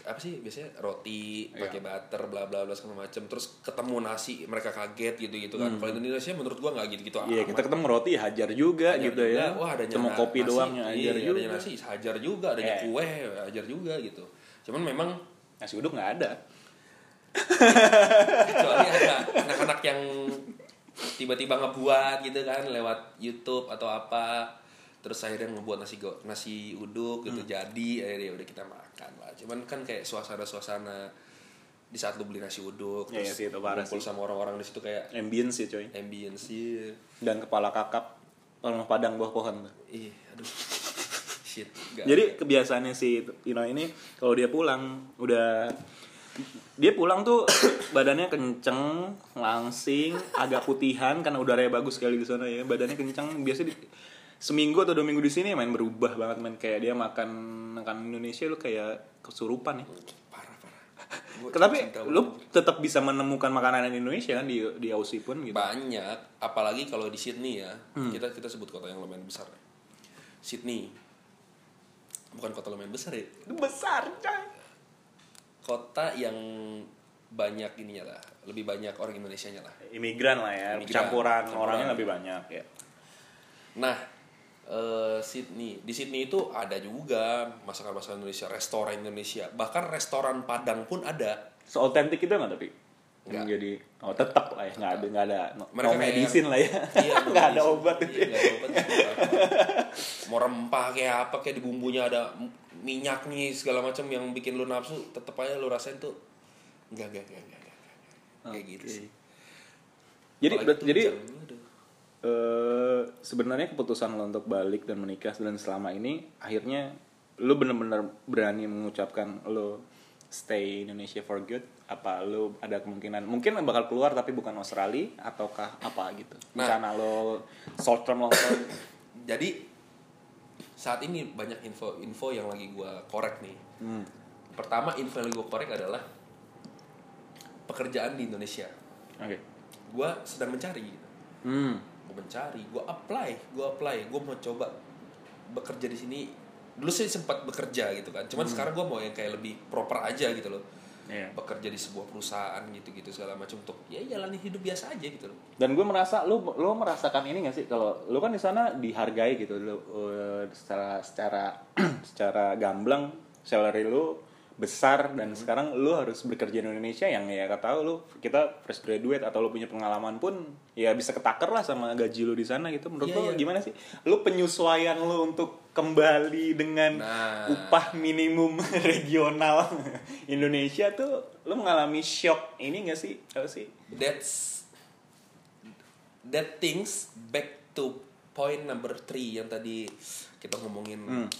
apa sih biasanya roti Iya. pakai butter bla bla bla segala macem terus ketemu nasi mereka kaget gitu gitu kan kalau di Indonesia menurut gua nggak gitu gitu Hmm. Iya kita ketemu roti hajar juga gitu ya. wah adanya Cuma kopi nasi, doang ya iya, hajar adanya juga. nasi hajar juga adanya Iya. kue hajar juga gitu cuman memang Nasi uduk nggak ada. kecuali ada anak-anak yang tiba-tiba ngebuat gitu kan lewat YouTube atau apa terus akhirnya ngebuat nasi go nasi uduk gitu Hmm. jadi akhirnya udah kita makan lah cuman kan kayak suasana-suasana di saat lu beli nasi uduk Iya, iya sih, itu parah ngumpul sih. sama orang-orang di situ kayak Ambience sih coy. ambience iya Dan kepala kakap orang padang bawah pohon ih aduh shit nggak Jadi ada. kebiasaannya si Ino ini kalau dia pulang udah dia pulang tuh badannya kenceng, langsing, agak putihan karena udaranya bagus sekali di sana ya. Badannya kenceng, biasa di seminggu atau dua minggu di sini main berubah banget main kayak dia makan makan Indonesia lu kayak kesurupan ya. parah parah Tapi lu tetap bisa menemukan makanan Indonesia kan di di Aussie pun gitu. banyak apalagi kalau di Sydney ya Hmm. kita kita sebut kota yang lumayan besar Sydney bukan kota lumayan besar ya Besar, coy. kota yang banyak ininya lah lebih banyak orang Indonesia nya lah Imigran lah ya, Imigran, campuran, campuran. orangnya lebih banyak ya. nah eh, Sydney di Sydney itu ada juga masakan-masakan Indonesia restoran Indonesia bahkan restoran Padang pun ada Seotentik itu nggak tapi? Nggak. Jadi oh tetap lah ya nggak ada nggak ada no, Mereka no kayak- medicine lah ya Iya, nggak ada obat itu Iya, nggak ada obat. Mau rempah kayak apa kayak di bumbunya ada minyak nih segala macam yang bikin lu nafsu, tetep aja lu rasain tuh enggak enggak enggak enggak. enggak, enggak. Kayak gitu Oke. sih. jadi Apalagi jadi eh, sebenarnya keputusan lo untuk balik dan menikah dan selama ini akhirnya lo bener-bener berani mengucapkan lo stay Indonesia for good apa lo ada kemungkinan mungkin bakal keluar tapi bukan Australia ataukah apa gitu Nah. rencana lo short term long term Jadi saat ini banyak info-info yang lagi gua korek nih. hmm. Pertama info yang lagi gua korek adalah pekerjaan di Indonesia. oke Gua sedang mencari gitu. hmm. Gue mencari gue apply gue apply gue mau coba bekerja di sini. Dulu sih sempat bekerja gitu kan cuman sekarang gue mau yang kayak lebih proper aja gitu loh. Iya. bekerja di sebuah perusahaan gitu gitu segala macam untuk ya jalani hidup biasa aja gitu loh. Dan gue merasa lo lo merasakan ini gak sih? Kalau lo kan di sana dihargai gitu lo eh, secara secara secara gamblang salary lo besar dan sekarang lo harus bekerja di Indonesia yang ya kata lo kita fresh graduate atau lo punya pengalaman pun ya bisa ketaker lah sama gaji lo di sana gitu. Menurut Iya, lo iya. gimana sih? Lo penyesuaian lo untuk kembali dengan Nah. upah minimum regional Indonesia tuh lo mengalami shock ini gak sih? Apa sih? That's that things back to point number three yang tadi kita ngomongin. Hmm.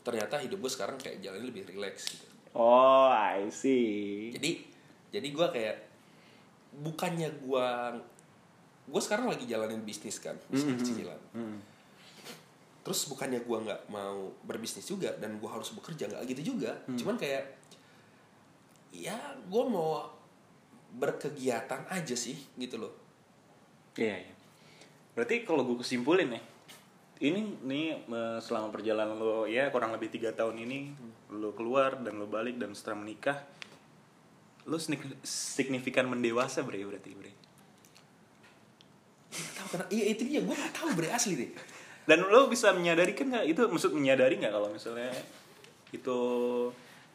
ternyata hidup gue sekarang kayak jalan lebih relax gitu Oh, I see. jadi jadi gue kayak bukannya gue gue sekarang lagi jalanin bisnis kan bisnis kecilan Hmm. terus bukannya gue nggak mau berbisnis juga dan gue harus bekerja nggak gitu juga cuman kayak ya gue mau berkegiatan aja sih gitu loh Iya, iya. Berarti kalau gue kesimpulin ya, ini nih selama perjalanan lo ya kurang lebih tiga tahun ini lo keluar dan lo balik dan setelah menikah, lo signi- signifikan mendewasa bre berarti bre. Tahu kenapa iya itu dia gue nggak tahu bre asli deh Dan lo bisa menyadari kan nggak itu maksud menyadari nggak kalau misalnya itu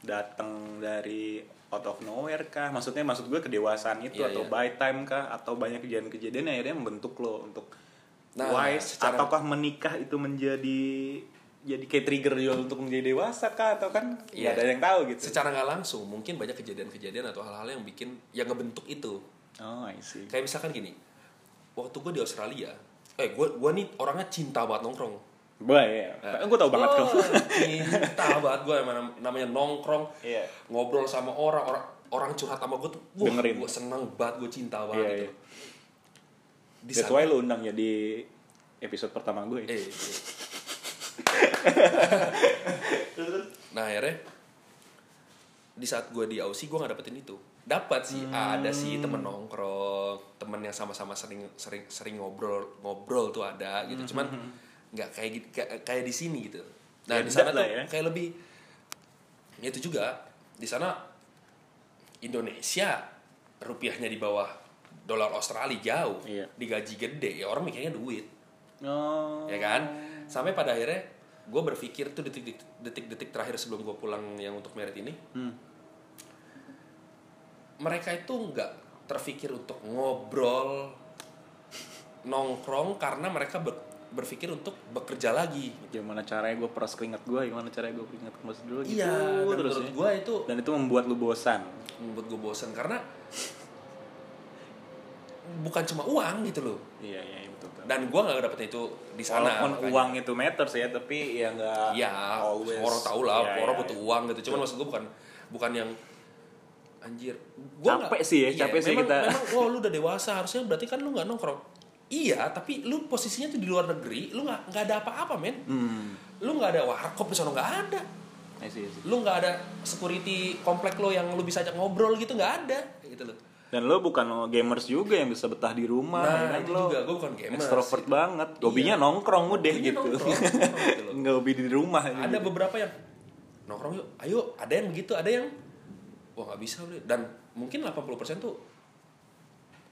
datang dari out of nowhere kah? Maksudnya maksud gue kedewasaan itu Iya, atau iya. by time kah atau banyak kejadian-kejadian akhirnya membentuk lo untuk Nah, wise secara- ataukah menikah itu menjadi jadi kayak trigger dia untuk menjadi dewasa kah atau kan Iya. ada yang tahu gitu. secara nggak langsung mungkin banyak kejadian-kejadian atau hal-hal yang bikin yang ngebentuk itu Oh, I see. kayak misalkan gini waktu gue di Australia eh gue gue nih orangnya cinta banget nongkrong Bah, ya. gue tau banget kok. cinta banget gue namanya nongkrong Iya. ngobrol sama orang orang orang curhat sama gue tuh wah gue seneng banget gue cinta banget Iya, gitu iya. Di That's why lo undang ya di episode pertama gue. eh, iya. nah akhirnya di saat gue di Aussie gue nggak dapetin itu dapat sih ada sih temen nongkrong temen yang sama-sama sering sering sering ngobrol ngobrol tuh ada gitu cuman nggak kayak kayak, kayak di sini gitu nah di Beda sana tuh ya. kayak lebih ya itu juga di sana Indonesia rupiahnya di bawah dolar Australia jauh Iya. digaji gede ya orang mikirnya duit Oh. ya kan sampai pada akhirnya gue berpikir tuh detik-detik terakhir sebelum gue pulang yang untuk merit ini Hmm. mereka itu nggak terpikir untuk ngobrol nongkrong karena mereka ber- berpikir untuk bekerja lagi Gimana caranya gue peras keringat gue, gimana caranya gue keringat kemas dulu gitu. iya dan terus menurut ya. gue itu Dan itu membuat lu bosan. membuat gue bosan karena bukan cuma uang gitu loh Iya, iya, iya, betul. betul. dan gue nggak dapetnya itu di sana Walaupun makanya. uang itu matters ya, tapi ya nggak Iya, always. orang tahu lah, Iya, orang iya, butuh iya. uang gitu. Cuman maksud gue bukan bukan yang anjir. Gua Capek nggak- sih ya, iya, capek sih memang, kita. Memang, oh lu udah dewasa, harusnya berarti kan lu nggak nongkrong. Iya, tapi lu posisinya tuh di luar negeri, lu nggak nggak ada apa-apa men. Hmm. Lu nggak ada warkop di sana nggak ada. I see, I see. Lu nggak ada security komplek lo yang lu bisa ajak ngobrol gitu nggak ada, gitu loh. Dan lo bukan gamers juga yang bisa betah di rumah, Nah, kan itu lo juga. Gua bukan gamers, Extrovert gitu. banget. Hobinya nongkrong udah Hobinya gitu. gitu. Nggak hobi di rumah. ada gitu. beberapa yang nongkrong yuk ayo ada yang begitu ada yang wah nggak bisa bre dan mungkin 80% tuh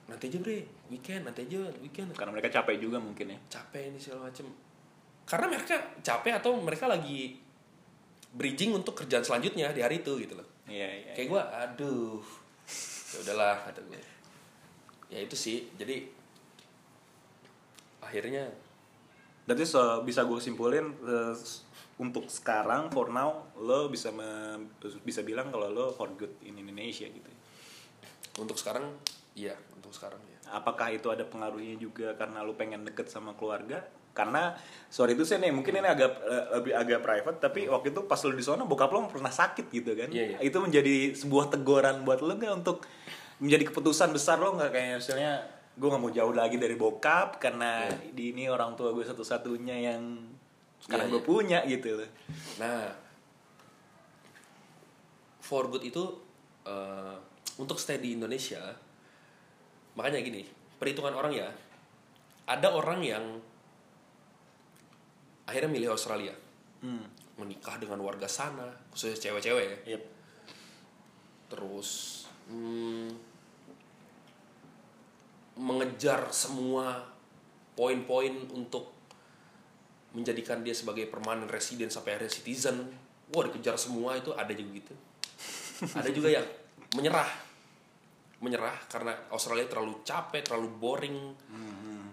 nanti aja bre weekend nanti aja weekend Karena mereka capek juga mungkin ya. capek ini segala macem karena mereka capek atau mereka lagi bridging untuk kerjaan selanjutnya di hari itu gitu loh Iya, iya. kayak gue aduh ya udahlah kata gue ya itu sih jadi akhirnya Berarti so, bisa gue simpulin eh, untuk sekarang for now lo bisa me- bisa bilang kalau lo for good in Indonesia gitu. untuk sekarang iya untuk sekarang ya Apakah itu ada pengaruhnya juga karena lo pengen deket sama keluarga? Karena sorry itu sih nih mungkin ini agak eh, lebih agak private tapi waktu itu pas lo di sana bokap lo pernah sakit gitu kan? Iya, iya. Itu menjadi sebuah teguran buat lo nggak untuk menjadi keputusan besar lo nggak kayak misalnya gue nggak mau jauh lagi dari bokap karena di ini orang tua gue satu-satunya yang sekarang Iya, gue iya. punya gitu loh. Nah, for good itu eh, untuk stay di Indonesia, makanya gini, perhitungan orang ya, ada orang yang akhirnya milih Australia, Hmm. menikah dengan warga sana, khususnya cewek-cewek ya, Yep. terus hmm, mengejar semua poin-poin untuk menjadikan dia sebagai permanent resident sampai akhirnya citizen. Wah dikejar semua itu ada juga gitu. ada juga yang menyerah, menyerah karena Australia terlalu capek, terlalu boring,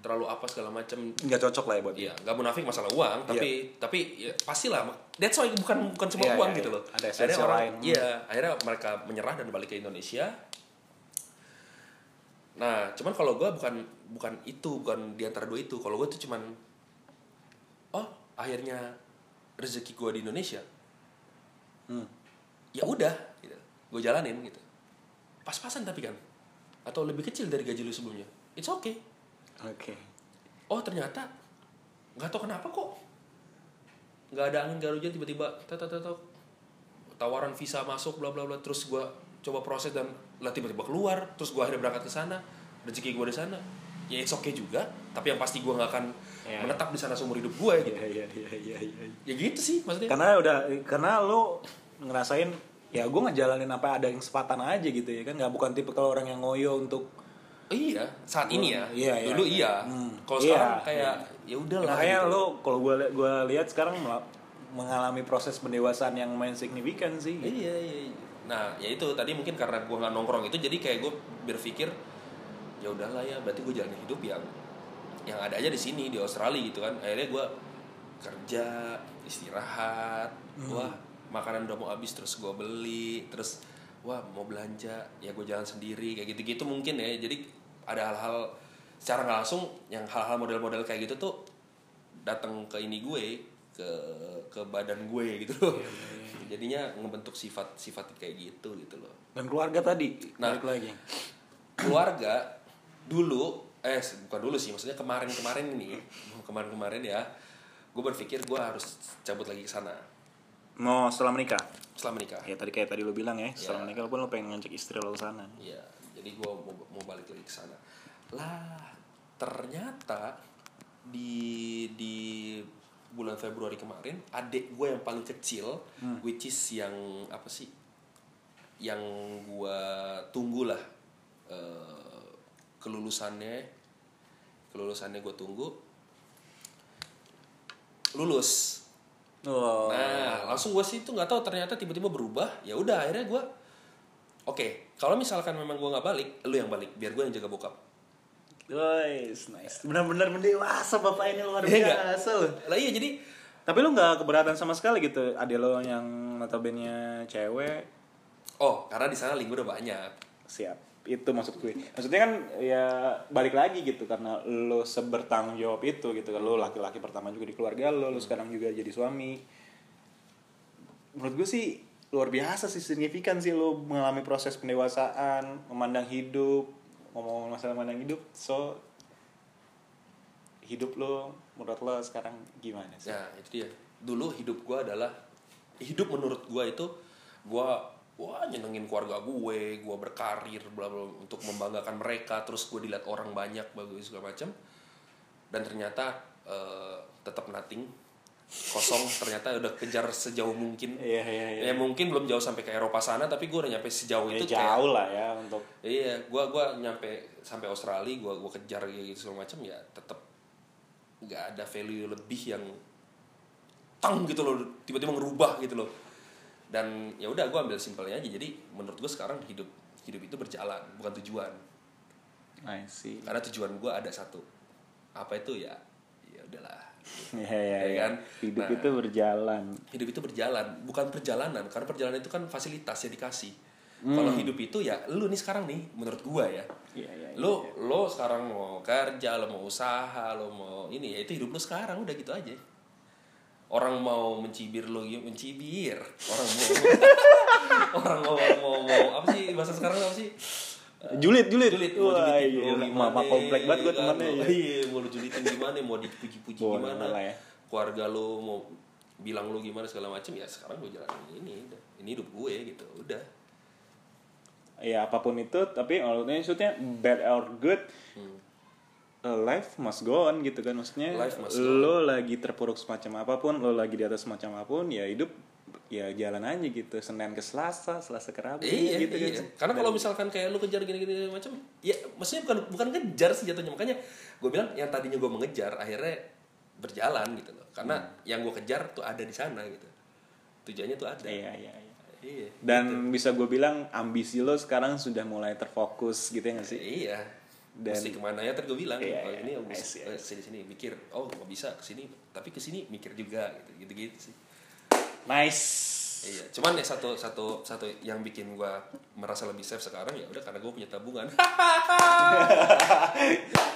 terlalu apa segala macam. Nggak cocok lah ya buat. Iya, nggak munafik masalah uang, tapi tapi ya, pastilah. That's why bukan bukan cuma Iya, uang iya, gitu iya. loh. Ada akhirnya orang, lain. iya, akhirnya mereka menyerah dan balik ke Indonesia. Nah, cuman kalau gue bukan bukan itu, bukan di antara dua itu. Kalau gue tuh cuman, oh akhirnya rezeki gue di Indonesia, Hmm. ya udah, gitu. gue jalanin gitu. Pas-pasan tapi kan, atau lebih kecil dari gaji lu sebelumnya, it's okay. Oke. oh ternyata nggak tahu kenapa kok. Nggak ada angin hujan tiba-tiba tawaran visa masuk bla bla bla. Terus gue coba proses dan lah tiba-tiba keluar. Terus gue akhirnya berangkat ke sana. Rezeki gue di sana. Ya it's okay juga. Tapi yang pasti gue nggak akan Ya. menetap di sana seumur hidup gue gitu. Iya iya iya iya iya. ya gitu sih maksudnya. Karena udah karena lu ngerasain ya gue ngejalanin apa ada yang sepatan aja gitu ya kan. Nggak bukan tipe kalau orang yang ngoyo untuk iya saat ini ya Iya, iya, dulu iya. iya Hmm. kalau Iya, sekarang kayak ya Ya, udahlah makanya gitu. lo kalau gue gue lihat sekarang mengalami proses pendewasaan yang main signifikan sih. Iya, iya, iya. Nah, ya itu tadi mungkin karena gue nggak nongkrong itu jadi kayak gue berpikir ya udahlah ya berarti gue jalan hidup yang yang ada aja di sini di Australia gitu kan. Akhirnya gue kerja, istirahat, wah makanan udah mau habis terus gue beli, terus wah mau belanja ya gue jalan sendiri kayak gitu-gitu mungkin ya. Jadi ada hal-hal secara nggak langsung yang hal-hal model-model kayak gitu tuh datang ke ini gue ke ke badan gue gitu loh jadinya ngebentuk sifat-sifat kayak gitu gitu loh Dan keluarga tadi Nah. lagi. keluarga dulu eh bukan dulu sih maksudnya kemarin-kemarin ini kemarin-kemarin ya gue berpikir gue harus cabut lagi ke sana Mau setelah menikah? setelah menikah Ya tadi kayak tadi lo bilang ya, setelah Ya. menikah pun lo pengen ngajak istri lo ke sana. Iya, jadi gue mau, mau balik lagi ke sana. Lah, ternyata di di bulan Februari kemarin, adik gue yang paling kecil, which is yang apa sih? Yang gue tunggu lah eh, kelulusannya, kelulusannya gue tunggu, lulus. Oh. Nah, langsung gue sih itu nggak tahu ternyata tiba-tiba berubah. Ya udah akhirnya gue Oke, kalau misalkan memang gue nggak balik, lu yang balik, biar gue yang jaga bokap. Guys, nice. Benar-benar mendewasa bapak ini luar Iya biasa loh. Lah iya jadi Tapi lo nggak keberatan sama sekali gitu, adik lo yang notabene cewek, oh karena di sana lingkungan udah banyak. siap. Itu maksud gue. Maksudnya kan ya balik lagi gitu karena lo sebertanggung jawab itu gitu kan lo laki-laki pertama juga di keluarga lo, lo sekarang juga jadi suami. Menurut gue sih luar biasa sih signifikan sih lo mengalami proses pendewasaan, memandang hidup, ngomong masalah memandang hidup. So hidup lo menurut lo sekarang gimana sih? Nah itu dia. Dulu hidup gue adalah hidup menurut gue itu gue wah nyenengin keluarga gue, gue berkarir bla bla untuk membanggakan mereka, terus gue dilihat orang banyak bagus segala macam. Dan ternyata eh, tetap nothing kosong ternyata udah kejar sejauh mungkin Iya iya iya. ya mungkin belum jauh sampai ke Eropa sana tapi gue udah nyampe sejauh Ya, itu kayak- jauh lah ya untuk Iya, gua gua nyampe sampai Australia, gua gua kejar kayak gitu segala macam ya tetap nggak ada value lebih yang tang gitu loh, tiba-tiba ngerubah gitu loh. Dan ya udah gua ambil simpelnya aja. Jadi menurut gua sekarang hidup hidup itu berjalan, bukan tujuan. I see. Karena tujuan gua ada satu. Apa itu ya? Ya udahlah. Iya Ya iya. kan? Hidup Nah. itu berjalan. Hidup itu berjalan, bukan perjalanan. Karena perjalanan itu kan fasilitas yang dikasih. Hmm. Kalau hidup itu ya lu nih sekarang nih menurut gua ya. Iya iya. iya. lo lo sekarang mau kerja lo mau usaha lo mau ini ya itu hidup lo sekarang udah gitu aja orang mau mencibir lo gitu mencibir orang mau orang mau mau mau apa sih bahasa sekarang apa sih Julit julit. julit mau Wah, julitin iya. gimana Mama komplek banget gue temennya. Mau- ya. iya mau lo julitin gimana mau dipuji-puji gimana ya. keluarga lo mau bilang lo gimana segala macam ya sekarang gue jalanin ini ini hidup gue gitu udah Ya apa pun itu, tapi maksudnya bad or good, Hmm. Uh, life must go on gitu kan maksudnya. Life must go lo lagi terpuruk semacam apa pun, lo lagi di atas semacam apa pun, ya hidup ya jalan aja gitu. Senin ke Selasa, Selasa ke Rabu Iya, gitu iya. kan. Karena kalau misalkan kayak lu kejar gini-gini macam, ya maksudnya bukan bukan ngejar sih jatuhnya. Makanya gue bilang yang tadinya gue mengejar akhirnya berjalan gitu loh. Karena yang gue kejar tuh ada di sana gitu. Tujuannya tuh ada. Iya iya iya. Iya. Dan bisa gue bilang ambisi lo sekarang sudah mulai terfokus gitu ya gak sih? Iya. Dan- Mesti ke mana ya tadi gue bilang Iya, oh, iya. ini I harus see, I sini sini mikir oh nggak bisa ke sini tapi ke sini mikir juga gitu gitu gitu sih Nice. iya cuman ya satu satu satu yang bikin gue merasa lebih safe sekarang ya udah karena gue punya tabungan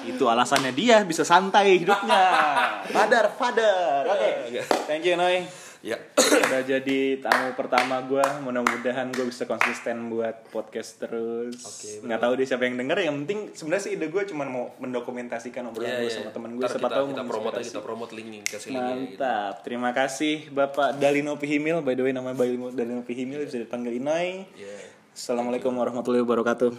Itu alasannya dia bisa santai hidupnya. Father, father. Oke. Enggak. Thank you, Noy. Ya. udah jadi tamu pertama gue mudah-mudahan gue bisa konsisten buat podcast terus Oke, nggak tahu deh siapa yang denger yang penting sebenarnya sih ide gue cuma mau mendokumentasikan obrolan Iya, gue iya. sama temen gue siapa kita, tahu kita promote kita promote linknya kasih gitu. mantap terima kasih bapak Dalino Pihimil by the way namanya Dalino Pihimil bisa dipanggil Inai Iya. assalamualaikum warahmatullahi wabarakatuh.